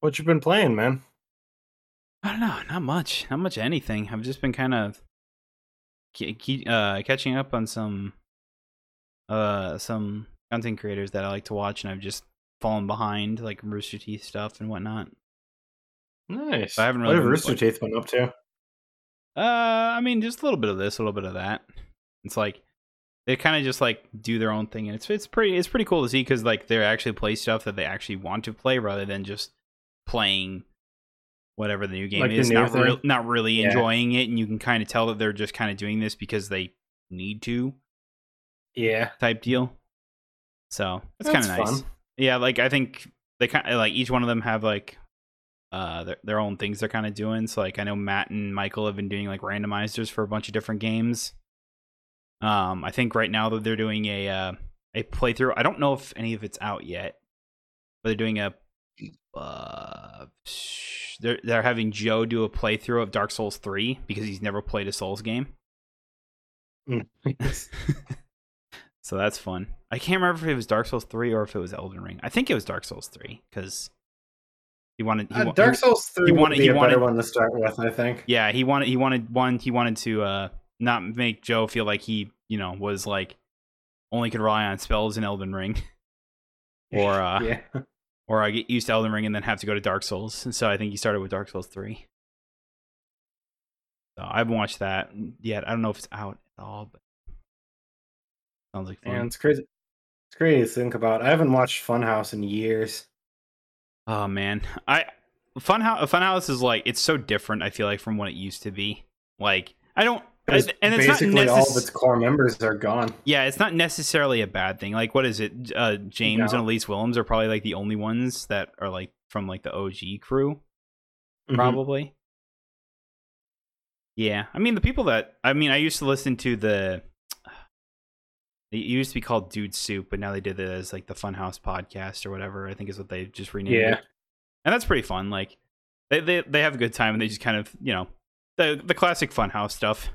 What you been playing, man? I don't know, not much, not much anything. I've just been kind of uh, catching up on some uh some content creators that I like to watch, and I've just fallen behind, like Rooster Teeth stuff and whatnot. Nice. I haven't what have Rooster playing- Teeth been up to? Uh, I mean, just a little bit of this, a little bit of that. It's like they kind of just like do their own thing, and it's it's pretty it's pretty cool to see because like they actually play stuff that they actually want to play rather than just playing whatever the new game Like is, new not thing? real not really Yeah. enjoying it, and you can kind of tell that they're just kind of doing this because they need to Yeah, type deal. So it's kind of nice. fun. Yeah, like I think they kind of like each one of them have like uh their, their own things they're kind of doing. So like I know Matt and Michael have been doing like randomizers for a bunch of different games. Um, I think right now that they're doing a uh, a playthrough. I don't know if any of it's out yet, but they're doing a. Uh, they're they're having Joe do a playthrough of Dark Souls three because he's never played a Souls game. Mm. So that's fun. I can't remember if it was Dark Souls 3 or if it was Elden Ring. I think it was Dark Souls 3 because he wanted. He, Uh, Dark Souls Three he would wanted- be he a better one to start with, I think. Yeah, he wanted. He wanted one. He wanted to uh not make Joe feel like he, you know, was like only could rely on spells in Elden Ring, or uh, yeah, or I get used to Elden Ring and then have to go to Dark Souls. And so I think he started with Dark Souls 3. So I haven't watched that yet. I don't know if it's out at all, but sounds like fun. man, it's crazy. It's crazy to think about. I haven't watched Funhouse in years. Oh man, I Funhouse Funhouse is like it's so different. I feel like from what it used to be. Like I don't, Because and it's not basically all of its core members are gone. yeah, it's not necessarily a bad thing. Like what is it? Uh, James No. and Elyse Willems are probably like the only ones that are like from like the OG crew, Mhm. probably. Yeah, I mean the people that I mean I used to listen to the. It used to be called Dude Soup, but now they did it as like the Funhouse podcast or whatever. I think is what they just renamed Yeah. it. and that's pretty fun. Like they they they have a good time and they just kind of you know the the classic Funhouse stuff.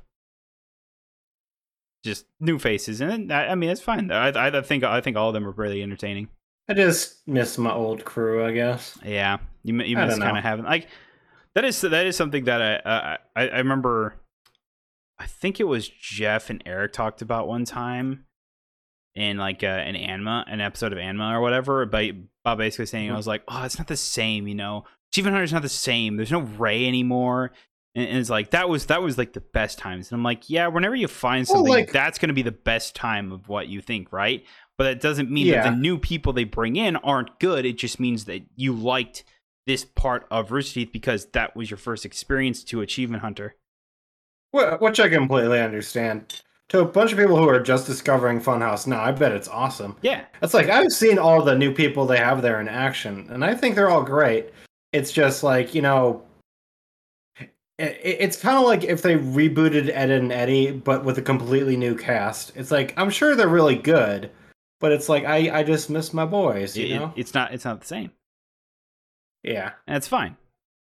Just new faces, and I, I mean it's fine. I, I I think I think all of them are really entertaining. I just miss my old crew, I guess. Yeah, you you miss kind of having like that is that is something that I uh, I I remember. I think it was Jeff and Eric talked about one time in like uh, an Anma, an episode of Anma or whatever. But Bob basically saying I was like, oh, it's not the same, you know. Achievement Hunter's not the same. There's no Ray anymore. And, and it's like that was that was like the best times. And I'm like, yeah, whenever you find Well, something, like- that's going to be the best time of what you think, right? But that doesn't mean Yeah. that the new people they bring in aren't good. It just means that you liked this part of Rooster Teeth because that was your first experience to Achievement Hunter. Wh- Which I completely understand. To a bunch of people who are just discovering Funhouse now, I bet it's awesome. Yeah, It's like I've seen all the new people they have there in action, and I think they're all great. It's just like you know, it's kind of like if they rebooted Ed and Eddie, but with a completely new cast. It's like I'm sure they're really good, but it's like I I just miss my boys, you It- know? it's not it's not the same. yeah, and it's fine.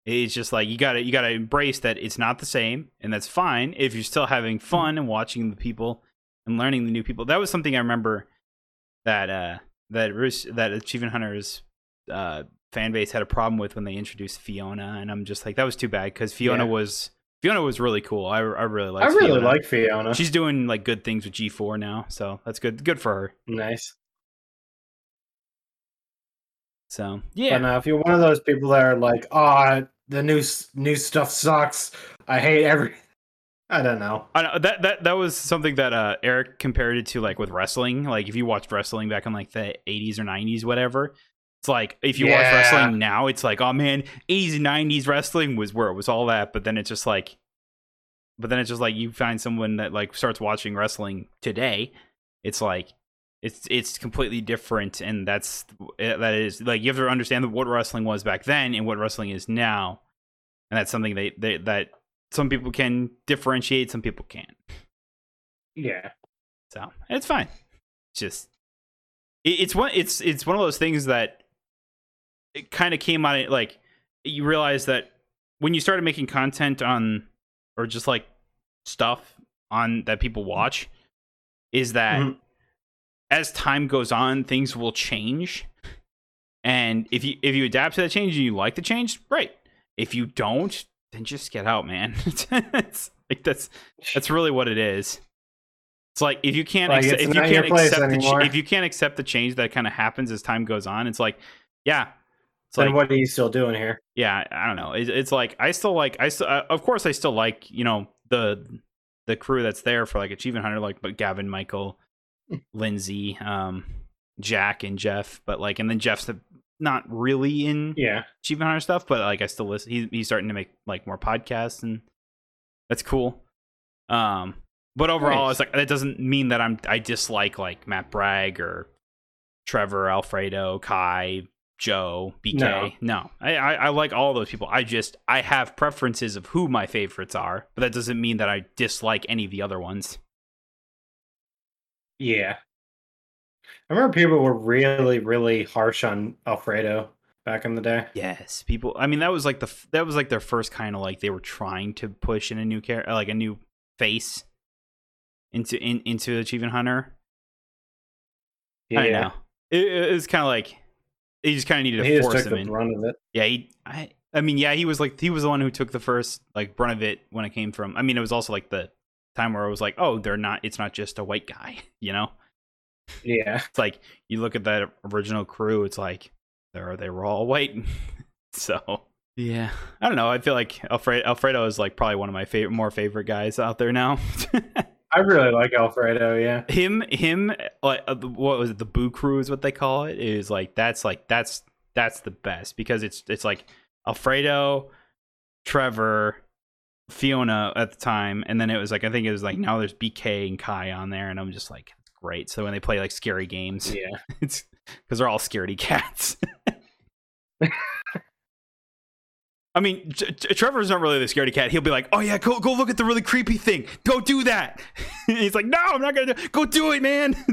It's just like you gotta you gotta embrace that it's not the same, and that's fine if you're still having fun and watching the people and learning the new people. That was something I remember that uh that Roos- that Achievement Hunters uh fan base had a problem with when they introduced Fiona, and I'm just like that was too bad because Fiona Yeah. was Fiona was really cool. I I really like. I really like Fiona. She's doing like good things with G4 now, so that's good. Good for her. nice. So But yeah, now, if you're one of those people that are like, "Ah, the new new stuff sucks. I hate everything." I don't know. I know that that that was something that uh, Eric compared it to like with wrestling. Like if you watched wrestling back in like the 80s or 90s, whatever. It's like if you watch wrestling now, it's like oh man, 80s and 90s wrestling was where it was all that. But then it's just like, but then it's just like you find someone that like starts watching wrestling today. It's like it's it's completely different, and that's eh, that is like you have to understand what wrestling was back then and what wrestling is now, and that's something they, they that some people can differentiate, some people can't. Yeah. So it's fine. It's just it's one it's it's one of those things that it kind of came out of like you realize that when you started making content on or just like stuff on that people watch is that Mhm. as time goes on things will change And if you if you adapt to that change and you like the change, right If you don't, then just get out, man. it's like that's that's really what it is. It's like if you can't Like, it's if you can't accept the ch- if you can't accept the change that kind of happens as time goes on, it's like yeah, it's Then like what are you still doing here? yeah, I don't know. It's, it's like I still like I still uh, of course I still like you know the the crew that's there for like Achievement Hunter, like but Gavin, Michael, Lindsay, um, Jack, and Jeff. But like, and then Jeff's the, not really in Yeah. Achievement Hunter stuff, but like I still listen. He, he's starting to make like more podcasts, and that's cool. Um, but overall, Nice. it's like that doesn't mean that I'm I dislike like Matt Bragg or Trevor, Alfredo, Kai, Joe, BK. No, I, I I like all those people. I just I have preferences of who my favorites are, but that doesn't mean that I dislike any of the other ones. Yeah. I remember people were really, really harsh on Alfredo back in the day. Yes, people. I mean, that was like the that was like their first kind of like they were trying to push in a new character, like a new face into in, into Achievement Hunter. I Yeah. know it, it was kind of like he just kind of needed He to just force took him the in. brunt of it. Yeah, he. I. I mean, yeah, he was like he was the one who took the first like brunt of it when it came from. I mean, it was also like the time where it was like, oh, they're not. It's not just a white guy, you know. Yeah. It's like you look at that original crew. It's like they're they were all white. so yeah, I don't know. I feel like Alfredo, Alfredo is like probably one of my favorite, more favorite guys out there now. I really like Alfredo, yeah. him, him, like uh, what was it? The Boo Crew is what they call it. Is like that's like that's that's the best because it's it's like Alfredo, Trevor. Fiona at the time, and then it was like I think it was like now there's BK and Kai on there, and I'm just like great. So when they play like scary games, Yeah. it's because they're all scaredy cats. I mean, Trevor's not really the scaredy cat. He'll be like, "Oh yeah, go go look at the really creepy thing. Go do that." He's like, "No, I'm not gonna do. Go do it, man.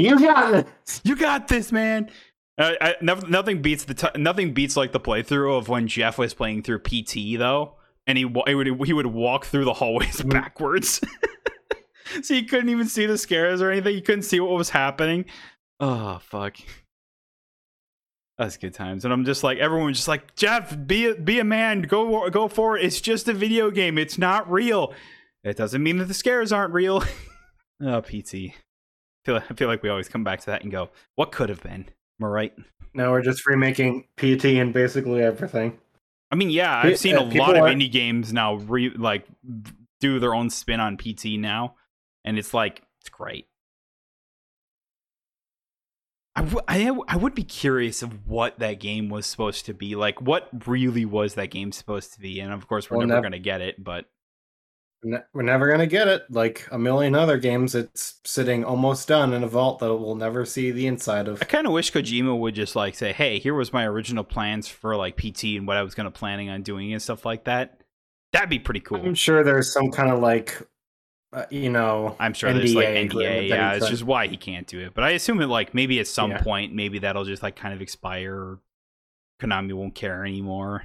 You got it. you got this, man." Uh, I, nothing, beats the t- nothing beats like the playthrough of when Jeff was playing through PT though, and he he would he would walk through the hallways Mhm. backwards, so you couldn't even see the scares or anything. You couldn't see what was happening. Oh fuck. That's good times, and I'm just like everyone's just like Jeff, be a, be a man, go go forward. It's just a video game. It's not real. It doesn't mean that the scares aren't real. oh, PT. I feel I feel like we always come back to that and go, what could have been? Am I right? Now we're just remaking PT and basically everything. I mean, yeah, I've seen uh, a lot of are- indie games now re like do their own spin on PT now, and it's like it's great. I, w- I, I would be curious of what that game was supposed to be like. What really was that game supposed to be? And of course, we're Well, never nev- going to get it. But Ne- We're never gonna get it. Like a million other games, it's sitting almost done in a vault that we'll never see the inside of. I kind of wish Kojima would just like say, "Hey, here was my original plans for like PT and what I was going to planning on doing and stuff like that." That'd be pretty cool. I'm sure there's some kind of like, uh, you know, I'm sure there's like NDA NDA, yeah, it's just why he can't do it. But I assume that like maybe at some Yeah. point, maybe that'll just like kind of expire. Konami won't care anymore.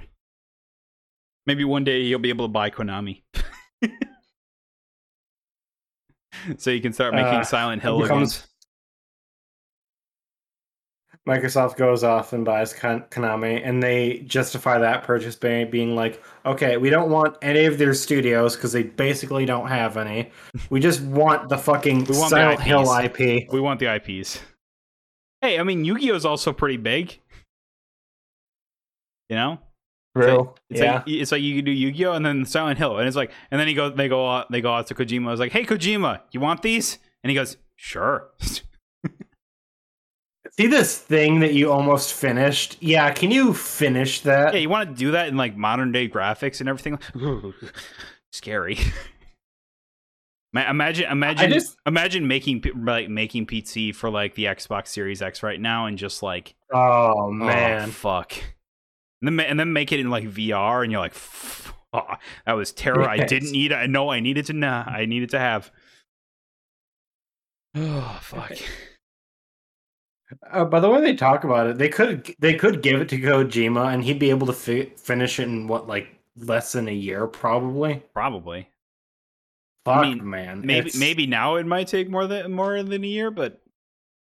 Maybe one day you'll be able to buy Konami, so you can start making Uh, Silent it Hill becomes-. Microsoft goes off and buys Konami, and they justify that purchase by being like, "Okay, we don't want any of their studios because they basically don't have any. We just want the fucking We want the Silent Hill IP." We want the IPs. Hey, I mean Yu-Gi-Oh is also pretty big. You know, True. It's yeah. like it's like you can do Yu-Gi-Oh and then Silent Hill, and it's like, and then he goes, they go, out, they go out to Kojima. I was like, hey Kojima, you want these? And he goes, sure. See this thing that you almost finished? Yeah, can you finish that? yeah, you want to do that in like modern day graphics and everything? Scary. Imagine, imagine, just- imagine making like making PC for like the Xbox Series X right now, and just like, Oh oh, man. fuck, and then and then make it in like VR, and you're like, "Fuck, that was terror. I didn't need. I know I needed to. Nah, I needed to have. Oh fuck. Uh, by the way they talk about it, they could they could give it to Kojima and he'd be able to fi- finish it in what like less than a year probably. Probably. Fuck mean, man. Maybe It's- maybe now it might take more than more than a year, but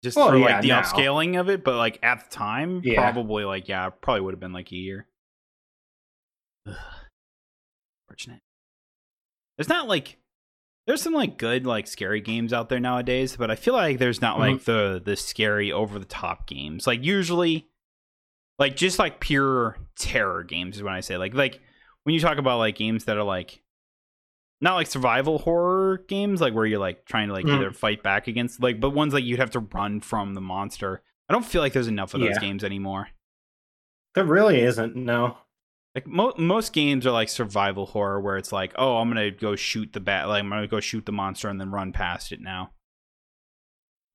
just Well, for yeah, like the now. upscaling of it. But like at the time, Yeah. probably like yeah, probably would have been like a year. Ugh. Fortunate. There's not like there's some like good like scary games out there nowadays, but I feel like there's not Mhm. like the the scary over the top games. Like usually, like just like pure terror games is when I say like like when you talk about like games that are like not like survival horror games like where you're like trying to like Mhm. either fight back against like but ones like you'd have to run from the monster. I don't feel like there's enough of those Yeah. games anymore. There really isn't. No. Like mo- most games are like survival horror where it's like, oh, I'm gonna go shoot the bat, like I'm gonna go shoot the monster and then run past it now.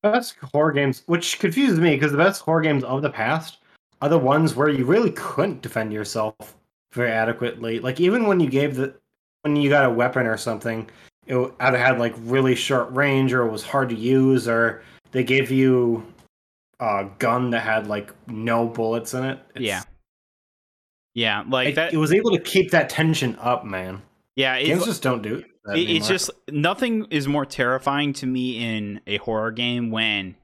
Best horror games, which confuses me because the best horror games of the past are the ones where you really couldn't defend yourself very adequately. Like even when you gave the when you got a weapon or something, it either had like really short range or it was hard to use, or they gave you a gun that had like no bullets in it. It's- Yeah, yeah, like it, that. it was able to keep that tension up, man. yeah, it's, Games just don't do it- it's just nothing is more terrifying to me in a horror game when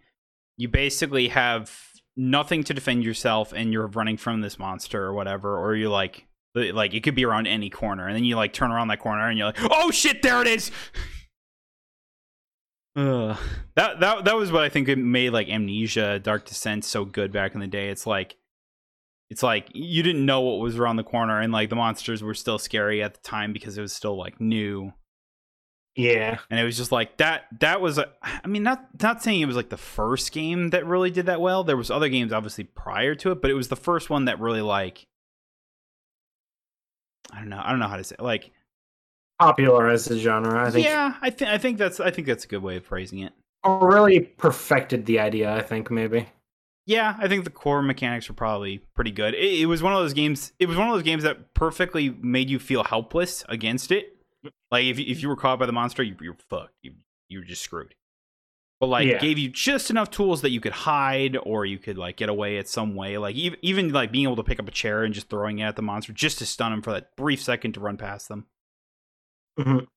you basically have nothing to defend yourself and you're running from this monster or whatever, or you're like. Like it could be around any corner, and then you like turn around that corner, and you're like, "Oh shit, there it is!" Ugh. That that that was what I think it made like Amnesia, Dark Descent so good back in the day. It's like it's like you didn't know what was around the corner and like the monsters were still scary at the time because it was still like new. yeah. And it was just like that that was a, I mean not not saying it was like the first game that really did that well. There was other games obviously prior to it, but it was the first one that really like I don't know. I don't know how to say it. like Popularized the genre, I think. yeah, I think I think that's I think that's a good way of phrasing it. Or really perfected the idea, I think, maybe. Yeah, I think the core mechanics were probably pretty good. It, it was one of those games. It was one of those games that perfectly made you feel helpless against it. Like if you- if you were caught by the monster, you, you're fucked. You you were just screwed. But like Yeah. gave you just enough tools that you could hide or you could like get away at some way. Like even even like being able to pick up a chair and just throwing it at the monster just to stun him for that brief second to run past them. Mhm.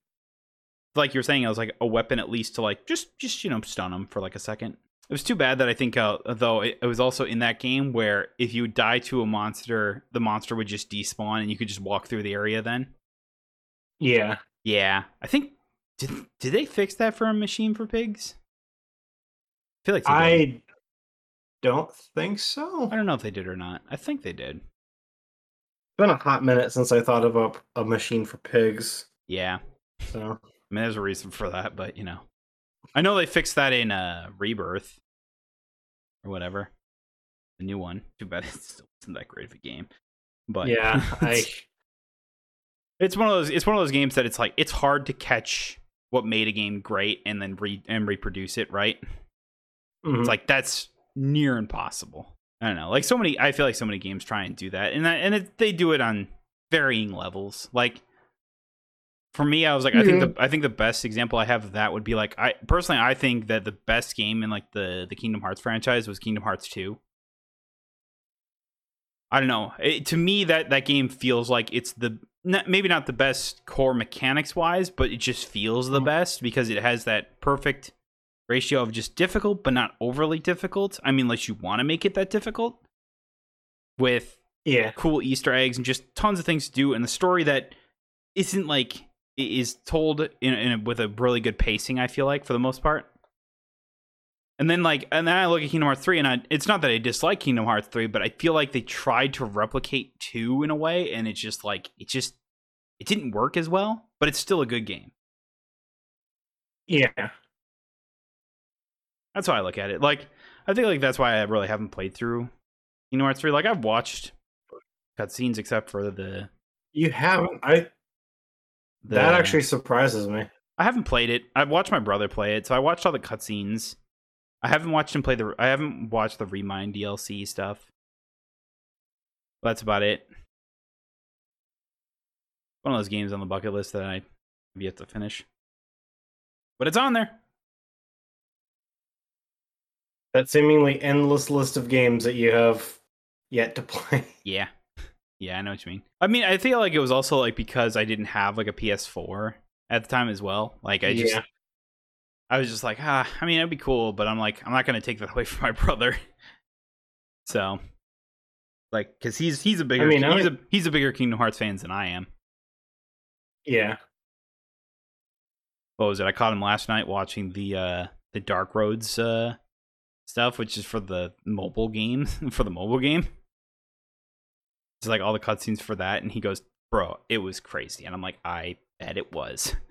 Like you were saying, I was like a weapon at least to like just just you know stun him for like a second. It was too bad that I think uh, though it, it was also in that game where if you die to a monster, the monster would just despawn and you could just walk through the area. Then Yeah. yeah, I think did did they fix that for a machine for pigs? I feel like. I don't think so. I don't know if they did or not. I think they did. It's been a hot minute since I thought about a machine for pigs. Yeah, So I mean, there's a reason for that, but you know, I know they fixed that in uh Rebirth or whatever, the new one. Too bad it still isn't that great of a game, but yeah, I it's one of those. It's one of those games that it's like it's hard to catch what made a game great and then re and reproduce it. Right? mhm. It's like that's near impossible. I don't know. Like so many, I feel like so many games try and do that, and I, and it, they do it on varying levels. Like for me, I was like, I think the I think the best example I have of that would be like I personally I think that the best game in like the the Kingdom Hearts franchise was Kingdom Hearts two. I don't know. It, to me, that that game feels like it's the not, maybe not the best core mechanics wise, but it just feels the Mhm. best because it has that perfect ratio of just difficult but not overly difficult. I mean, unless you want to make it that difficult with yeah, cool Easter eggs and just tons of things to do, and the story that isn't like is told in, in a, with a really good pacing. I feel like for the most part. And then like, and then I look at Kingdom Hearts three, and I, it's not that I dislike Kingdom Hearts three, but I feel like they tried to replicate two in a way, and it's just like it just it didn't work as well. But it's still a good game. yeah. That's how I look at it. Like, I think like that's why I really haven't played through Kingdom Hearts three. Like, I've watched cutscenes except for the, You haven't. I the that actually surprises me. I haven't played it. I've watched my brother play it, so I watched all the cutscenes. I haven't watched him play the. I haven't watched the Re Mind DLC stuff. That's about it. One of those games on the bucket list that I have yet to finish, but it's on there. That seemingly endless list of games that you have yet to play. Yeah, yeah, I know what you mean. I mean, I feel like it was also like because I didn't have like a PS4 at the time as well. Like I just Yeah. I was just like, ah, I mean, it'd be cool, but I'm like, I'm not gonna take that away from my brother. so, like, because he's he's a bigger mean, he's I- a he's a bigger Kingdom Hearts fans than I am. Yeah. What was it? I caught him last night watching the uh the Dark Roads uh stuff, which is for the mobile game for the mobile game. It's like all the cutscenes for that, and he goes, "Bro, it was crazy," and I'm like, "I bet it was."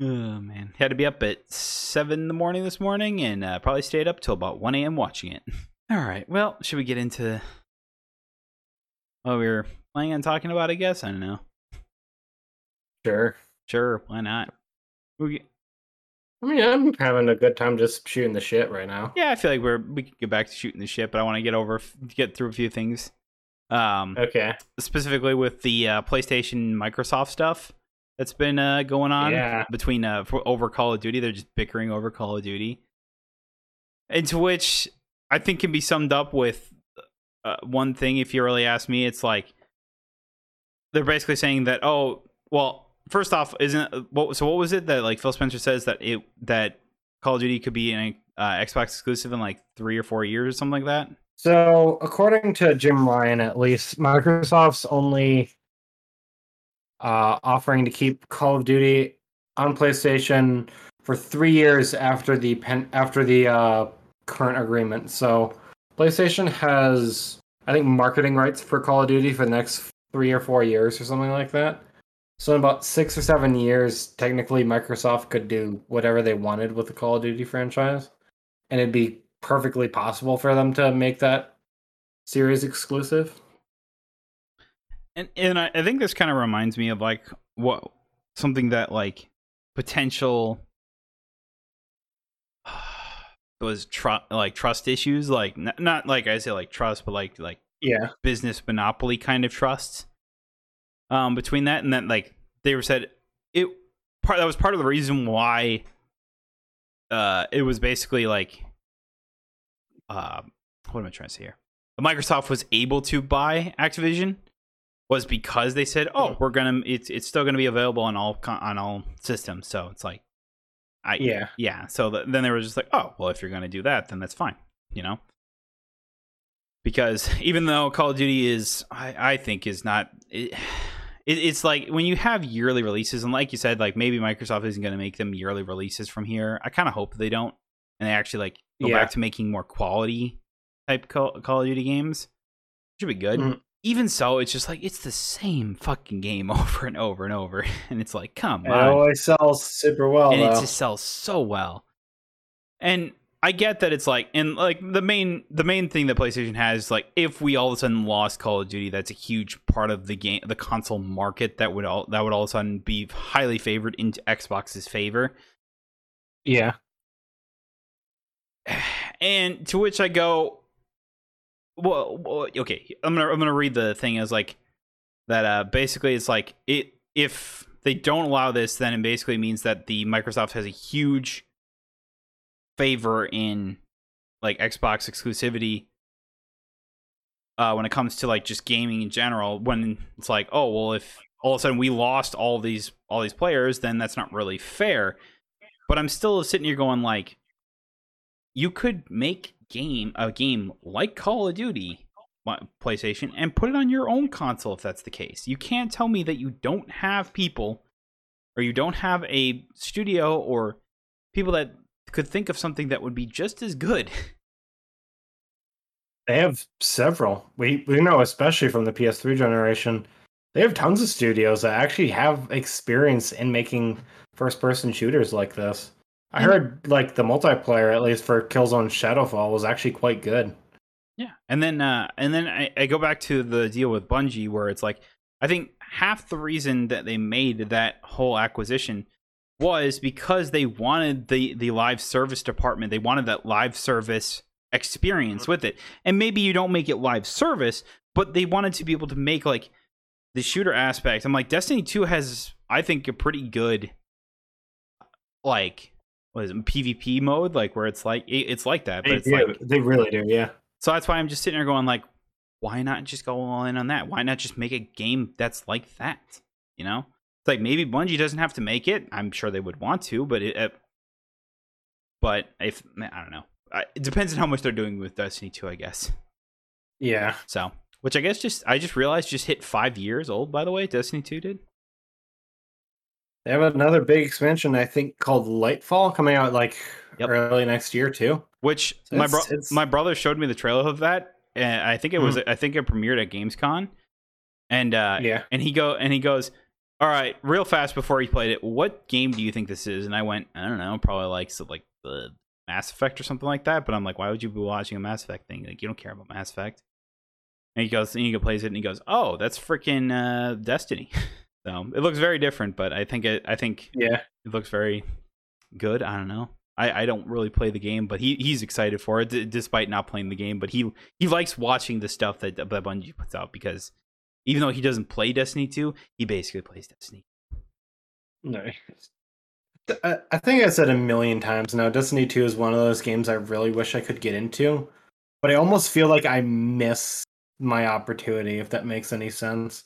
Oh man, had to be up at seven in the morning this morning, and uh, probably stayed up till about one a.m. watching it. All right, well, should we get into what we were planning on talking about? I guess I don't know. Sure. Sure, why not? We, I mean, I'm having a good time just shooting the shit right now. yeah, I feel like we're we could get back to shooting the shit, but I want to get over get through a few things. Um, Okay. specifically with the uh, PlayStation Microsoft stuff that's been uh, going on Yeah. between uh, for, over Call of Duty. They're just bickering over Call of Duty, into which I think can be summed up with uh, one thing. If you really ask me, it's like they're basically saying that oh well, first off, isn't what so what was it that like Phil Spencer says that it that Call of Duty could be an uh, Xbox exclusive in like three or four years or something like that. So, according to Jim Ryan, at least, Microsoft's only uh, offering to keep Call of Duty on PlayStation for three years after the pen- after the uh, current agreement. So, PlayStation has, I think, marketing rights for Call of Duty for the next three or four years or something like that. So, in about six or seven years, technically, Microsoft could do whatever they wanted with the Call of Duty franchise, and it'd be perfectly possible for them to make that series exclusive. And and I, I think this kind of reminds me of like what something that like potential was trust like trust issues like n- not like I say like trust but like like Yeah. business monopoly kind of trust um between that and then like they were said it part that was part of the reason why uh it was basically like uh what am I trying to say here Microsoft was able to buy Activision was because they said oh we're gonna it's it's still gonna be available on all on all systems so it's like I Yeah. yeah so th- then they were just like oh well if you're gonna do that then that's fine you know because even though Call of Duty is, I, I think, is not. It, it, it's like when you have yearly releases, and like you said, like maybe Microsoft isn't going to make them yearly releases from here. I kind of hope they don't, and they actually like go Yeah. back to making more quality type Call, Call of Duty games. Should be good. Mhm. Even so, it's just like it's the same fucking game over and over and over, and it's like, come It on always sells super well, and it just sells so well. And I get that it's like, and like the main the main thing that PlayStation has like, if we all of a sudden lost Call of Duty, that's a huge part of the game, the console market that would all that would all of a sudden be highly favored into Xbox's favor. Yeah. And to which I go, well, okay, I'm gonna I'm gonna read the thing as like that. Uh, basically, it's like it if they don't allow this, then it basically means that the Microsoft has a huge favor in like Xbox exclusivity uh, when it comes to like just gaming in general. When it's like, oh well, if all of a sudden we lost all these all these players, then that's not really fair. But I'm still sitting here going like, you could make game a game like Call of Duty PlayStation and put it on your own console if that's the case. You can't tell me that you don't have people or you don't have a studio or people that could think of something that would be just as good. They have several. We we know, especially from the PS3 generation, they have tons of studios that actually have experience in making first person shooters like this. I Yeah. heard like the multiplayer, at least for Killzone Shadowfall, was actually quite good. Yeah, and then uh, and then I, I go back to the deal with Bungie where it's like I think half the reason that they made that whole acquisition was because they wanted the the live service department. They wanted that live service experience with it, and maybe you don't make it live service, but they wanted to be able to make like the shooter aspect. I'm like Destiny Two has I think a pretty good like what is it PvP mode like where it's like it- it's like that, but They it's do. like they really do. Yeah. so that's why I'm just sitting there going like, why not just go all in on that? Why not just make a game that's like that? You know? It's like maybe Bungie doesn't have to make it. I'm sure they would want to, but it, uh, but if I don't know, it depends on how much they're doing with Destiny 2, I guess. Yeah. So, which I guess just I just realized just hit five years old. By the way, Destiny 2 did. They have another big expansion, I think, called Lightfall coming out like Yep. early next year too. Which So my bro- my brother showed me the trailer of that, and I think it was I think it premiered at Gamescom, and uh, yeah. and he go and he goes, "All right, real fast before he played it, what game do you think this is?" And I went, "I don't know, probably like so like the Mass Effect or something like that." But I'm like, "Why would you be watching a Mass Effect thing? Like you don't care about Mass Effect." And he goes, and he plays it, and he goes, "Oh, that's freaking uh, Destiny." so it looks very different, but I think it I think Yeah. it looks very good. I don't know. I, I don't really play the game, but he, he's excited for it, d- despite not playing the game. But he he likes watching the stuff that, that Bungie puts out because even though he doesn't play Destiny 2, he basically plays Destiny. No. I think I said a million times now. Destiny 2 is one of those games I really wish I could get into, but I almost feel like I miss my opportunity, if that makes any sense.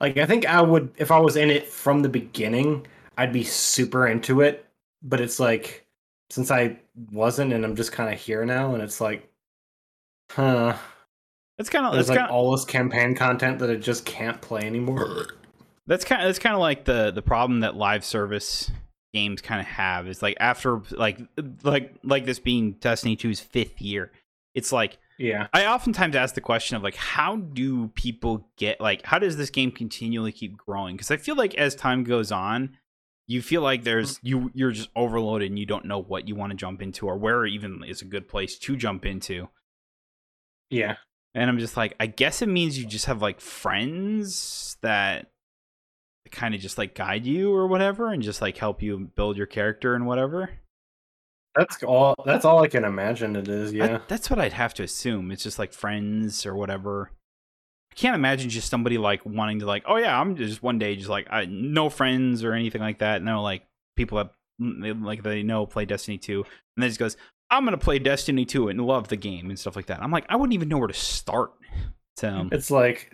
Like, I think I would, if I was in it from the beginning, I'd be super into it, but it's like, since I wasn't and I'm just kind of here now, and it's like, huh. That's kind of There's like kind of all this campaign content that I just can't play anymore. that's kind of that's kind of like the the problem that live service games kind of have is like after like like like this being Destiny 2's fifth year, it's like Yeah. I oftentimes ask the question of like, how do people get like, how does this game continually keep growing? Because I feel like as time goes on, you feel like there's you you're just overloaded and you don't know what you want to jump into or where even is a good place to jump into. Yeah. And I'm just like, I guess it means you just have like friends that kind of just like guide you or whatever and just like help you build your character and whatever. That's all. That's all I can imagine. It is. I- Yeah. that's what I'd have to assume. It's just like friends or whatever. I can't imagine just somebody like wanting to like, oh yeah, I'm just one day just like I no friends or anything like that. No like people that mm, like they know play Destiny 2 and then just goes, I'm gonna play Destiny 2 and love the game and stuff like that. I'm like, I wouldn't even know where to start. So It's like,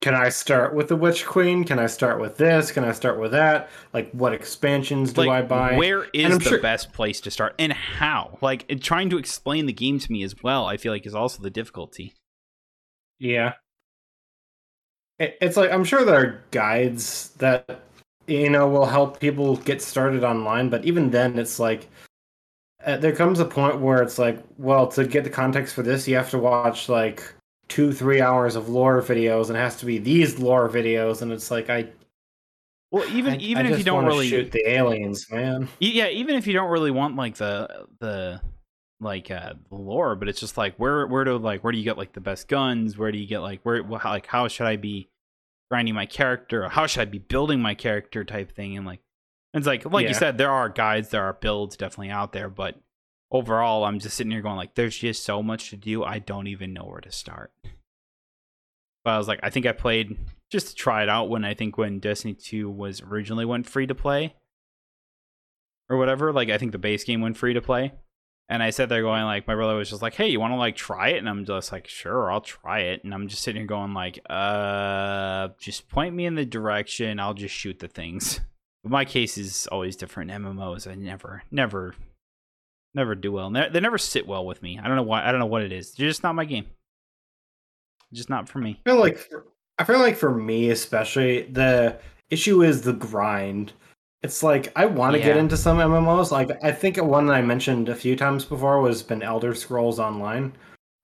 can I start with the Witch Queen? Can I start with this? Can I start with that? Like, what expansions do like, I buy? where is the sure- best place to start and how? Like trying to explain the game to me as well, I feel like is also the difficulty. Yeah. It, it's like I'm sure there are guides that you know will help people get started online, but even then, it's like uh, there comes a point where it's like, well, to get the context for this, you have to watch like two, three hours of lore videos, and it has to be these lore videos, and it's like I Well, even I- even I if you don't really shoot the aliens, man. Yeah even if you don't really want like the the like uh lore but it's just like where where do like where do you get like the best guns? Where do you get like where how, like how should i be grinding my character? Or how should i be building my character type thing? And like it's like like you said there are guides there are builds definitely out there but overall i'm just sitting here going like there's just so much to do i don't even know where to start but i was like i think i played just to try it out when i think when destiny 2 was originally went free to play or whatever. Like I think the base game went free to play. And I said they're going like my brother was just like, "Hey, you want to like try it?" And I'm just like, "Sure, I'll try it." And I'm just sitting here going like, "Uh, just point me in the direction. I'll just shoot the things." But my case is always different. MMOs, I never, never, never do well. They never sit well with me. I don't know why. I don't know what it is. They're just not my game. Just not for me. I feel like for, I feel like for me especially the issue is the grind. It's like I want to get into some MMOs. Like I think one that I mentioned a few times before was been Elder Scrolls Online.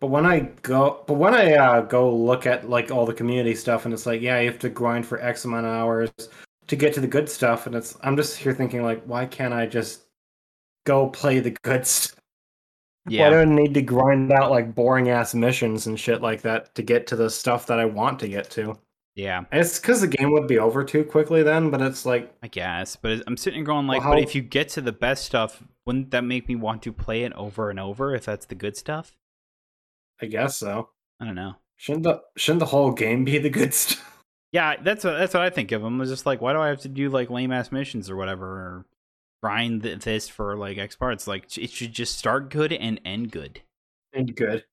But when I go, but when I uh, go look at like all the community stuff, and it's like, yeah, you have to grind for X amount of hours to get to the good stuff, and it's I'm just here thinking like, why can't I just go play the good stuff? yeah. Why do I need to grind out like boring ass missions and shit like that to get to the stuff that I want to get to? yeah. And It's because the game would be over too quickly then, but it's like, I guess, but I'm sitting here going like, Well, but if you get to the best stuff, wouldn't that make me want to play it over and over if that's the good stuff? I guess so. I don't know. Shouldn't the shouldn't the whole game be the good stuff? Yeah, that's what that's what I think of them. It's just like, why do I have to do like lame ass missions or whatever, or grind th- this for like X parts? Like, it should just start good and end good, End good.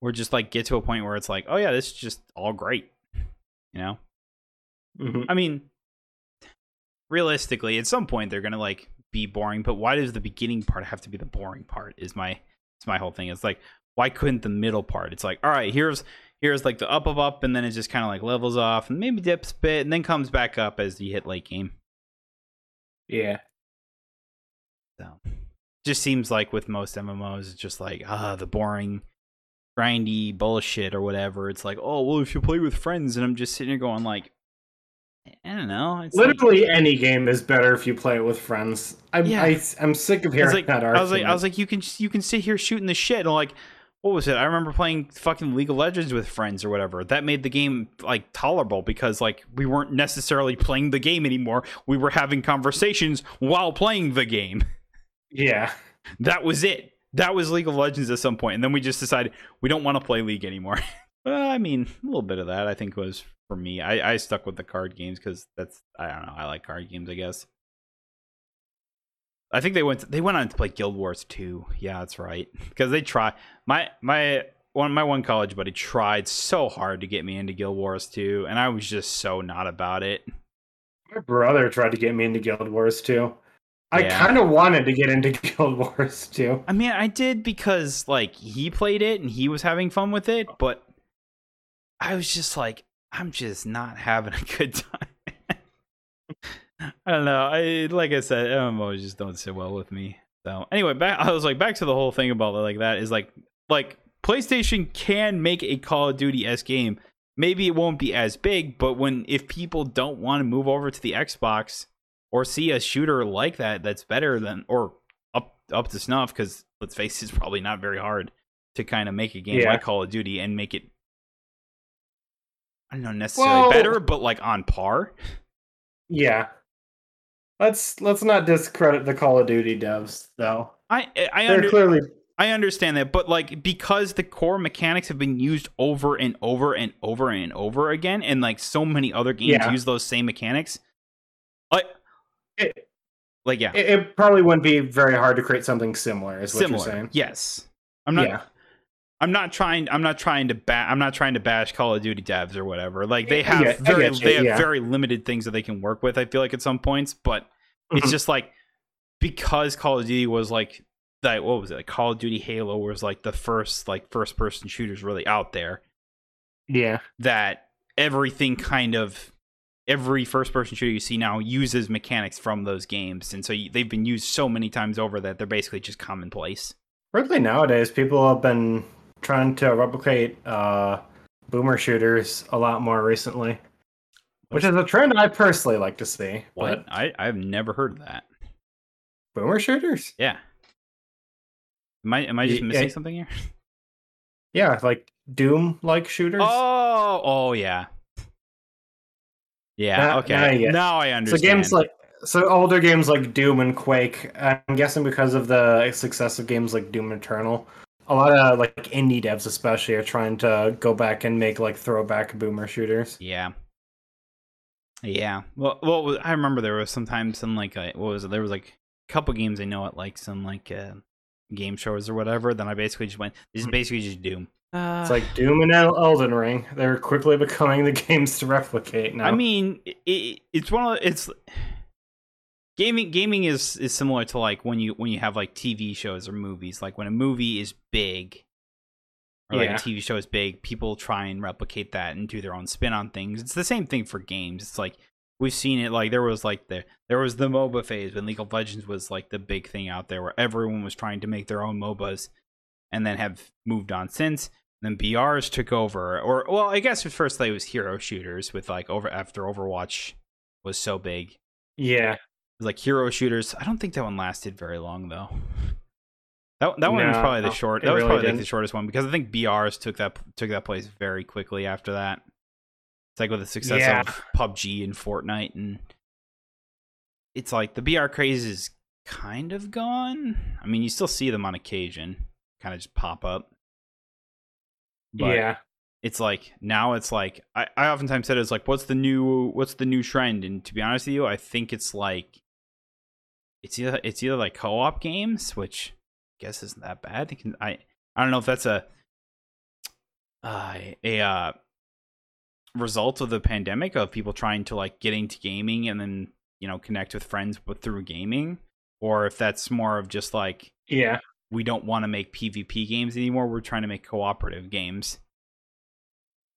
or just like get to a point where it's like, oh yeah, this is just all great, you know? Mhm. I mean, realistically, at some point they're gonna like be boring. But why does the beginning part have to be the boring part? Is my is my whole thing. It's like why couldn't the middle part? It's like all right, here's here's like the up of up, and then it just kind of like levels off and maybe dips a bit, and then comes back up as you hit late game. Yeah. So just seems like with most MMOs, it's just like ah the boring, grindy bullshit or whatever. It's like oh well if you play with friends, and I'm just sitting here going like I don't know. It's like- Literally any game is better if you play it with friends. I'm Yeah. I, I'm sick of hearing like, that I was like, I was like, you can you can sit here shooting the shit. And like, what was it? I remember playing fucking League of Legends with friends or whatever. That made the game like tolerable because like we weren't necessarily playing the game anymore. We were having conversations while playing the game. yeah. That was it. That was League of Legends at some point, and then we just decided we don't want to play League anymore. well, I mean, a little bit of that I think was for me. I, I stuck with the card games because that's I don't know. I like card games, I guess. I think they went they went on to play Guild Wars 2. Yeah, that's right. Because they try my my one my one college buddy tried so hard to get me into Guild Wars 2, and I was just so not about it. My brother tried to get me into Guild Wars 2. I Yeah. kind of wanted to get into Guild Wars 2. I mean, I did because like he played it and he was having fun with it, but I was just like, I'm just not having a good time. I don't know. I like I said, MMOs just don't sit well with me. So anyway, back I was like back to the whole thing about like that is like like PlayStation can make a Call of Duty s game. Maybe it won't be as big, but when if people don't want to move over to the Xbox or see a shooter like that that's better than or up up to snuff, because let's face it, it's probably not very hard to kind of make a game Yeah. like Call of Duty and make it I don't know necessarily Well- better, but like on par. Yeah. Let's let's not discredit the Call of Duty devs though. I I They're under, clearly I understand that, but like because the core mechanics have been used over and over and over and over again, and like so many other games Yeah. use those same mechanics, like it, like yeah, it, it probably wouldn't be very hard to create something similar. Is what similar. you're saying? Yes, I'm not. yeah. I'm not trying. I'm not trying to ba- I'm not trying to bash Call of Duty devs or whatever. Like they have I very you, they have yeah. very limited things that they can work with. I feel like at some points, but it's Mhm. just like because Call of Duty was like that. What was it? Like Call of Duty Halo was like the first like first person shooters really out there. Yeah. That everything kind of every first person shooter you see now uses mechanics from those games, and so you, they've been used so many times over that they're basically just commonplace. Really nowadays people have been trying to replicate uh boomer shooters a lot more recently. Which is a trend I personally like to see. What? But I I've never heard of that. boomer shooters? Yeah. Am I am I just missing yeah. something here? Yeah, like Doom like shooters. Oh, oh yeah. Yeah, Now- okay. now I Now I so games like so older games like Doom and Quake, I'm guessing because of the success of games like Doom Eternal, a lot of like indie devs especially are trying to go back and make like throwback boomer shooters. Yeah. Yeah. Well, well, I remember there was sometimes some like uh, what was it? There was like a couple games I know at like some like uh, game shows or whatever. Then I basically just went. This is basically just Doom. Uh, It's like Doom and Elden Ring. They're quickly becoming the games to replicate now. I mean, it, it, it's one of it's gaming. Gaming is is similar to like when you when you have like TV shows or movies. Like when a movie is big, or like Yeah. a TV show is big, people try and replicate that and do their own spin on things. It's the same thing for games. It's like we've seen it. Like there was like the there was the MOBA phase when League of Legends was like the big thing out there, where everyone was trying to make their own MOBAs, and then have moved on since. Then BRs took over, or well, I guess at first they was hero shooters with like over after Overwatch was so big. yeah, like hero shooters. I don't think that one lasted very long though. That that one was probably the short. That was really probably like the shortest one because I think BRs took that took that place very quickly after that. It's like with the success Yeah. of PUBG and Fortnite, and it's like the BR craze is kind of gone. I mean, you still see them on occasion, kind of just pop up. But yeah. it's like now it's like I, I oftentimes said it's like what's the new what's the new trend and to be honest with you i think it's like it's either it's either like co-op games which guess isn't that bad They can- i i don't know if that's a uh, a uh result of the pandemic of people trying to like get into gaming and then you know connect with friends but through gaming, or if that's more of just like Yeah. we don't want to make PvP games anymore. We're trying to make cooperative games.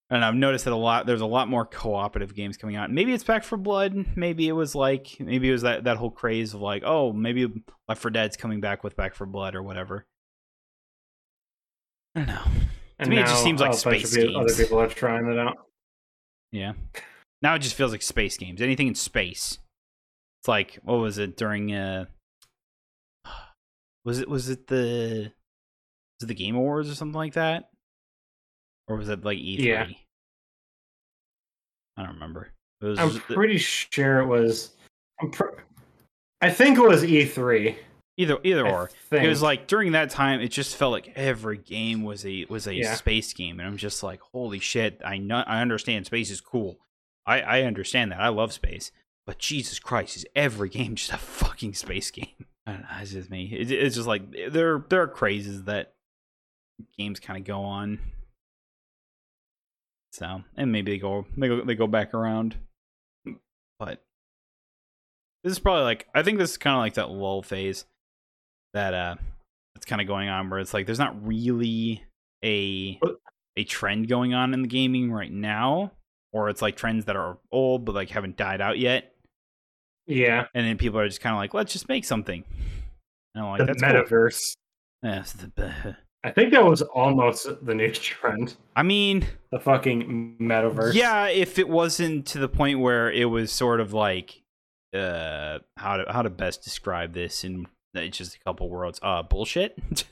And I've noticed that a lot. There's a lot more cooperative games coming out. Maybe it's Back 4 Blood. Maybe it was like maybe it was that that whole craze of like, oh, maybe Left 4 Dead's coming back with Back 4 Blood or whatever. I don't know. And me, it just seems like space peo- Other people are trying it out. Yeah. Now it just feels like space games. Anything in space. It's like what was it during uh was it was it the was it the Game Awards or something like that? Or was it like E3? Yeah. I don't remember. It was I'm pretty sure it was. I'm pr- I think it was E3. either either I or. think. It was like during that time it just felt like every game was a was a Yeah. space game and I'm just like holy shit, I know I understand space is cool. I I understand that. I love space. But Jesus Christ, is every game just a fucking space game? I don't know, it's just me. It, it's just like there there are crazes that games kind of go on. So, and maybe they go they go they go back around. But this is probably like I think this is kind of like that lull phase that uh that's kind of going on where it's like there's not really a a trend going on in the gaming right now or it's like trends that are old but like haven't died out yet yeah, and then people are just kind of like let's just make something and I'm like the that's cool. metaverse. Yes, the- I think that was almost the new trend. I mean The fucking metaverse. yeah if it wasn't to the point where it was sort of like uh how to how to best describe this in just a couple words uh bullshit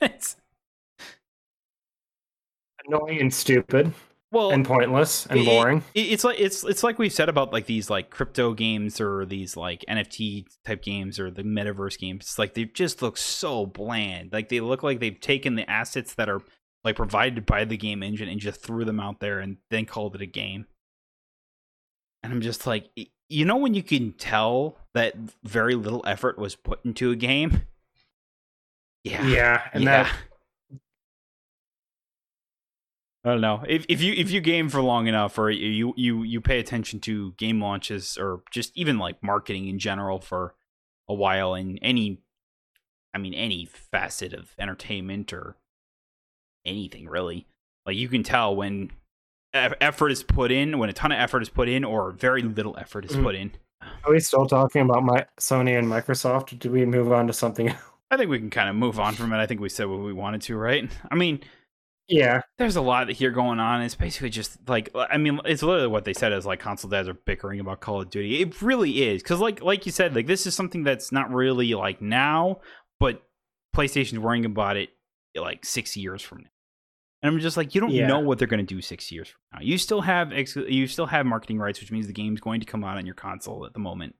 annoying and stupid well and pointless and it- boring. it- it's like it's it's like we've said about like these like crypto games or these like NFT type games or the metaverse games. It's like they just look so bland. Like they look like they've taken the assets that are like provided by the game engine and just threw them out there and then called it a game. And I'm just like, you know, when you can tell that very little effort was put into a game. Yeah, Yeah, and yeah. that I don't know if if you if you game for long enough, or you you you pay attention to game launches, or just even like marketing in general for a while in any, I mean any facet of entertainment or anything really, like you can tell when effort is put in, when a ton of effort is put in, or very little effort is Mhm. put in. are we still talking about my Sony and Microsoft? Or do we move on to something else? I think we can kind of move on from it. I think we said what we wanted to, right? I mean, Yeah, there's a lot here going on. It's basically just like I mean, it's literally what they said is like console dads are bickering about Call of Duty. It really is because like like you said, like this is something that's not really like now, but PlayStation's worrying about it like six years from now. And I'm just like, you don't Yeah. know what they're going to do six years from now. You still have ex- you still have marketing rights, which means the game's going to come out on your console at the moment.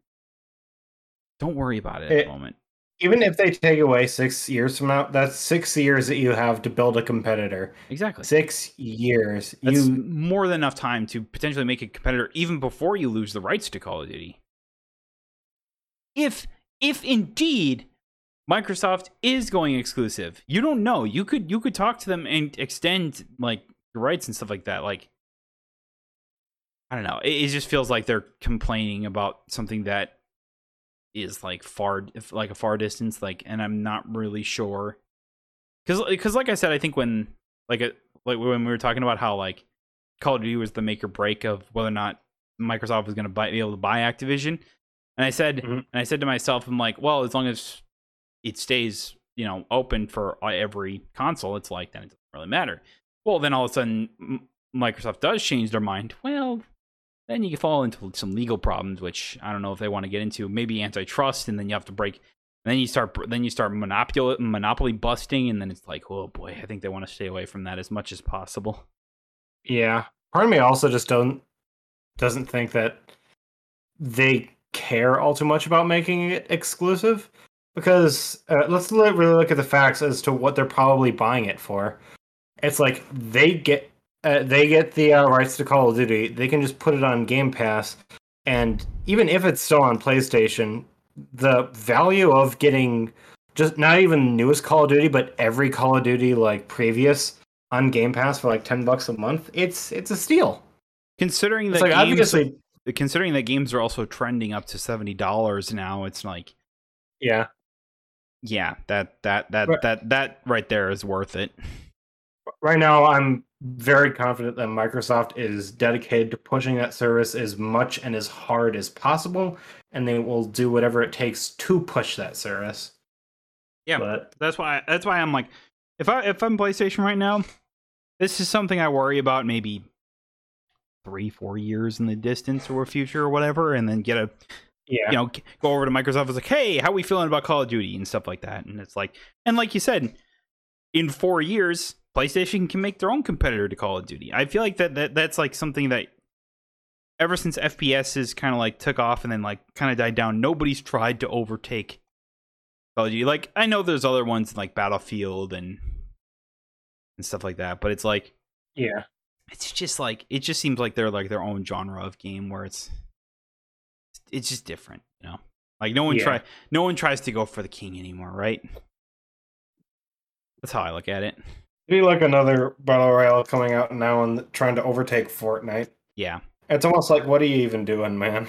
Don't worry about it at the moment. Even if they take away six years from now, that's six years that you have to build a competitor. Exactly. Six years. That's you more than enough time to potentially make a competitor even before you lose the rights to Call of Duty. If if indeed Microsoft is going exclusive, you don't know. You could you could talk to them and extend like the rights and stuff like that. Like I don't know. It, it just feels like they're complaining about something that is like far like a far distance like and I'm not really sure. Cuz cuz like I said I think when like a, like when we were talking about how like Call of Duty was the make or break of whether or not Microsoft was going to buy be able to buy Activision and I said Mhm. and I said to myself I'm like well as long as it stays you know open for uh, every console it's like then it doesn't really matter. Well then all of a sudden Microsoft does change their mind. Well then you fall into some legal problems, which I don't know if they want to get into. Maybe antitrust, and then you have to break. Then you start, then you start monopoly monopoly busting, and then it's like, oh boy, I think they want to stay away from that as much as possible. Yeah. Part of me also just don't doesn't think that they care all too much about making it exclusive because uh, let's really look at the facts as to what they're probably buying it for. It's like they get uh, they get the uh, rights to Call of Duty. They can just put it on Game Pass, and even if it's still on PlayStation, the value of getting just not even the newest Call of Duty, but every Call of Duty like previous on Game Pass for like ten bucks a month, it's it's a steal. considering that like games, obviously, considering that games are also trending up to seventy dollars now, it's like yeah. yeah, that that that Right. that that right there is worth it. Right now, I'm very confident that Microsoft is dedicated to pushing that service as much and as hard as possible, and they will do whatever it takes to push that service. Yeah. But That's why that's why I'm like if I if I'm PlayStation right now, this is something I worry about maybe three, four years in the distance or future or whatever, and then get a yeah, you know go over to Microsoft and like, hey, how are we feeling about Call of Duty and stuff like that, and it's like, and like you said, in four years, PlayStation can make their own competitor to Call of Duty. I feel like that, that that's like something that ever since FPSs kind of like took off and then like kind of died down, nobody's tried to overtake Call of Duty. Like I know there's other ones like Battlefield and and stuff like that, but it's like yeah. it's just like it just seems like they're like their own genre of game where it's it's just different, you know. Like no one Yeah. try no one tries to go for the king anymore, right? That's how I look at it. Be like another battle royale coming out now and trying to overtake Fortnite. Yeah. It's almost like, what are you even doing, man?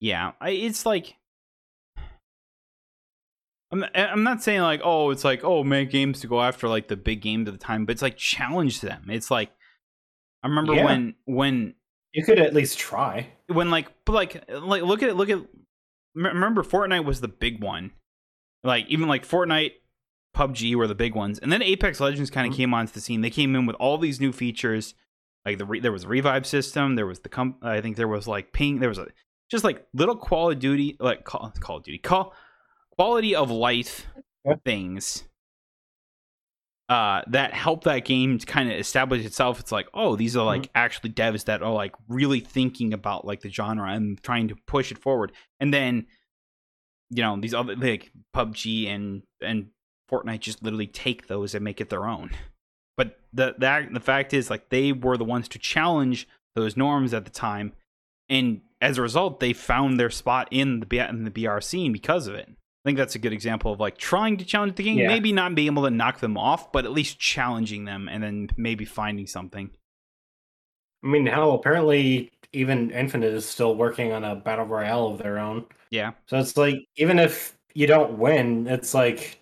Yeah. I, it's like I'm I'm not saying like oh it's like oh make games to go after like the big games of the time, but it's like challenge them. It's like I remember Yeah. when when You could at least try. when like but like like look at it look at remember Fortnite was the big one like even like Fortnite PUBG were the big ones. And then Apex Legends kind of Mhm. came onto the scene. They came in with all these new features. Like the re- there was a revive system there was the com- I think there was like ping there was a just like little Call of Duty like Call, Call of Duty call quality of life Yeah. things uh that helped that game kind of establish itself. It's like oh these are like actually devs that are like really thinking about like the genre and trying to push it forward. And then you know these other like PUBG and and Fortnite just literally take those and make it their own but the that the fact is like they were the ones to challenge those norms at the time and as a result they found their spot in the in the BR scene because of it I think that's a good example of like trying to challenge the game, Yeah. maybe not being able to knock them off, but at least challenging them and then maybe finding something. I mean, hell, apparently even Infinite is still working on a battle royale of their own. Yeah. So it's like even if you don't win, it's like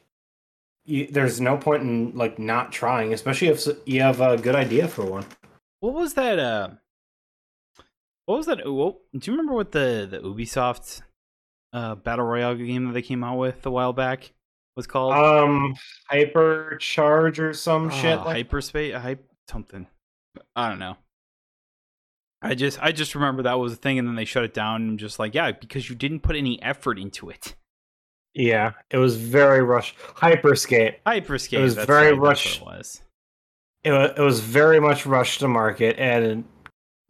you, there's no point in like not trying, especially if you have a good idea for one. What was that? Uh, what was that? What, do you remember what the the Ubisoft uh battle royale game that they came out with a while back was called? Um, hypercharge or some shit. Oh, Like, hyperspace, hype something. I don't know. I just I just remember that was a thing, and then they shut it down. And I'm just like, yeah, because you didn't put any effort into it. Yeah, it was very rushed. Hyperskate. Hyperscape. It was very right, that's it was. It was, it was very much rushed to market and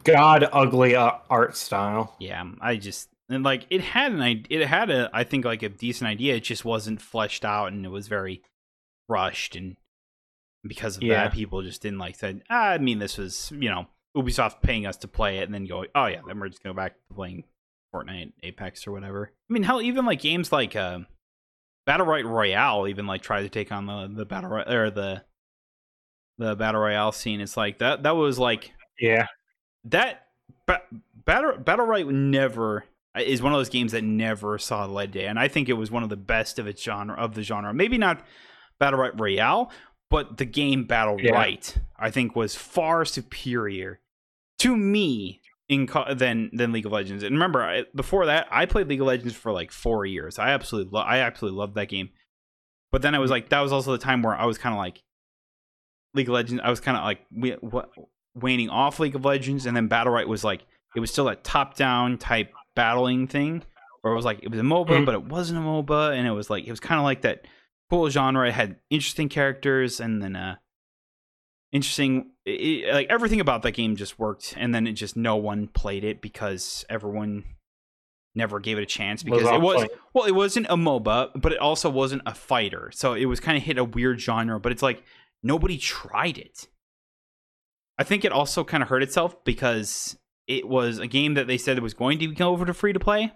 god ugly uh, art style. Yeah, I just and like it had an idea. It had a I think like a decent idea. It just wasn't fleshed out, and it was very rushed. And because of Yeah. that, people just didn't like said. Ah, I mean, this was you know Ubisoft paying us to play it, and then go, oh yeah, then we're just going back to playing Fortnite, Apex, or whatever. I mean, hell, even like games like uh, Battlerite Royale, even like try to take on the the battle Roy- or the the battle royale scene. It's like that. That was like Yeah. that ba- battle battle right never uh, is one of those games that never saw the light of day and i think it was one of the best of its genre of the genre maybe not Battlerite royale but the game battle Yeah. right i think was far superior to me in co- than than league of legends and remember I, before that i played league of legends for like four years i absolutely lo- i absolutely loved that game but then i was like that was also the time where i was kind of like league of legends i was kind of like we, what waning off League of Legends, and then Battlerite was like it was still a top down type battling thing, where it was like it was a MOBA, Mhm. but it wasn't a MOBA, and it was like it was kind of like that cool genre. It had interesting characters, and then uh, interesting it, like everything about that game just worked, and then it just no one played it because everyone never gave it a chance because Was it was well, it wasn't a MOBA, but it also wasn't a fighter, so it was kind of hit a weird genre. But it's like nobody tried it. I think it also kind of hurt itself because it was a game that they said it was going to go over to free to play,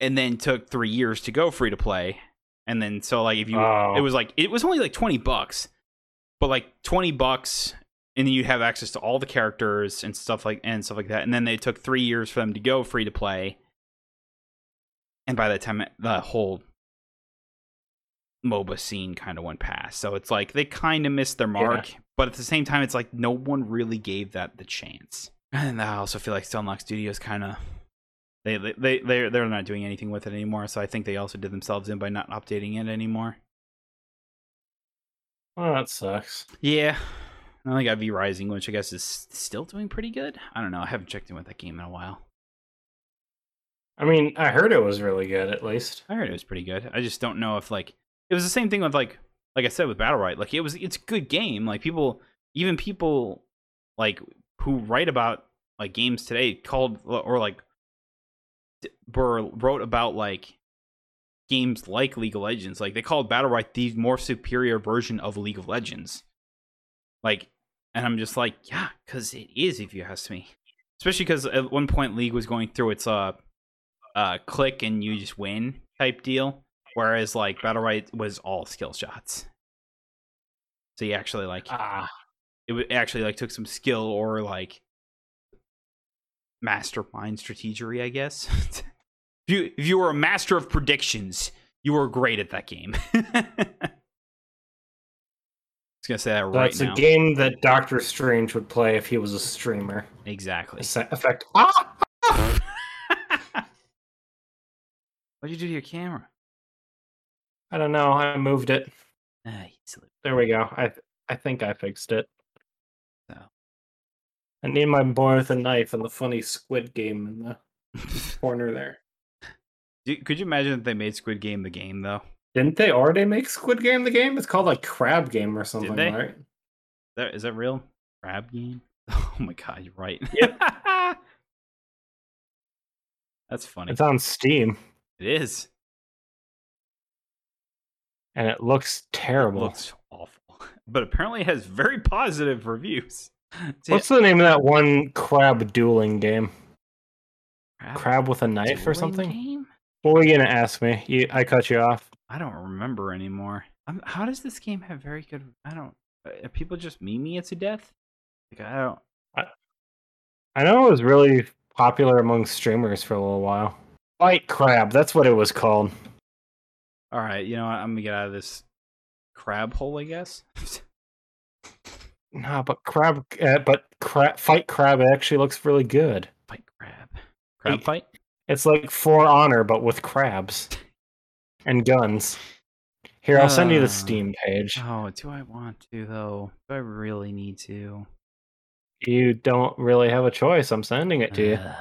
and then took three years to go free to play, and then so like if you, Oh. it was like it was only like twenty bucks, but like twenty bucks and you have access to all the characters and stuff like and stuff like that. And then they took three years for them to go free to play, and by that time, the whole MOBA scene kind of went past. So it's like they kind of missed their mark, yeah. but at the same time, it's like no one really gave that the chance. And I also feel like Stunlock Studios kind of they they they they're, they're not doing anything with it anymore. So I think they also did themselves in by not updating it anymore. Oh, that sucks. Yeah. I only got V Rising, which I guess is still doing pretty good. I don't know. I haven't checked in with that game in a while. I mean, I heard it was really good. At least I heard it was pretty good. I just don't know if like it was the same thing with like like I said with Battlerite. Like it was it's a good game. Like people, even people like who write about like games today called or like wrote about like games like League of Legends. Like they called Battlerite the more superior version of League of Legends. Like, and I'm just like, yeah, because it is, if you ask me. Especially because at one point League was going through its uh, uh, click and you just win type deal, whereas like Battlerite was all skill shots. So you actually like, ah. it actually like took some skill or like mastermind strategery, I guess. if you if you were a master of predictions, you were great at that game. I was gonna say that right That's a game that Doctor Strange would play if he was a streamer. Exactly. Effect. Ah! What'd you do to your camera? I don't know. I moved it. Ah, there we go. I I think I fixed it. I need my boy with a knife and the funny squid game in the corner there. Could you imagine if they made Squid Game the game though? Didn't they already make Squid Game the game? It's called like Crab Game or something, right? Is that, is that real? Crab Game? Oh my god, you're right. Yep. That's funny. It's on Steam. It is. And it looks terrible. It looks awful. But apparently it has very positive reviews. What's the name of that one crab dueling game? Crab, crab with a knife or something? Game? What were you gonna ask me? You, I cut you off. I don't remember anymore. I'm, how does this game have very good? I don't. Are people just meme it to death? Like I don't. I, I know it was really popular among streamers for a little while. Fight Crab, that's what it was called. All right, you know what? I'm gonna get out of this crab hole, I guess. Nah, but crab, uh, but crab, fight crab actually looks really good. Fight crab, crab fight. It's like For Honor, but with crabs and guns. Here, I'll send you the uh, Steam page. Oh, do I want to though? Do I really need to? You don't really have a choice. I'm sending it to you. Uh,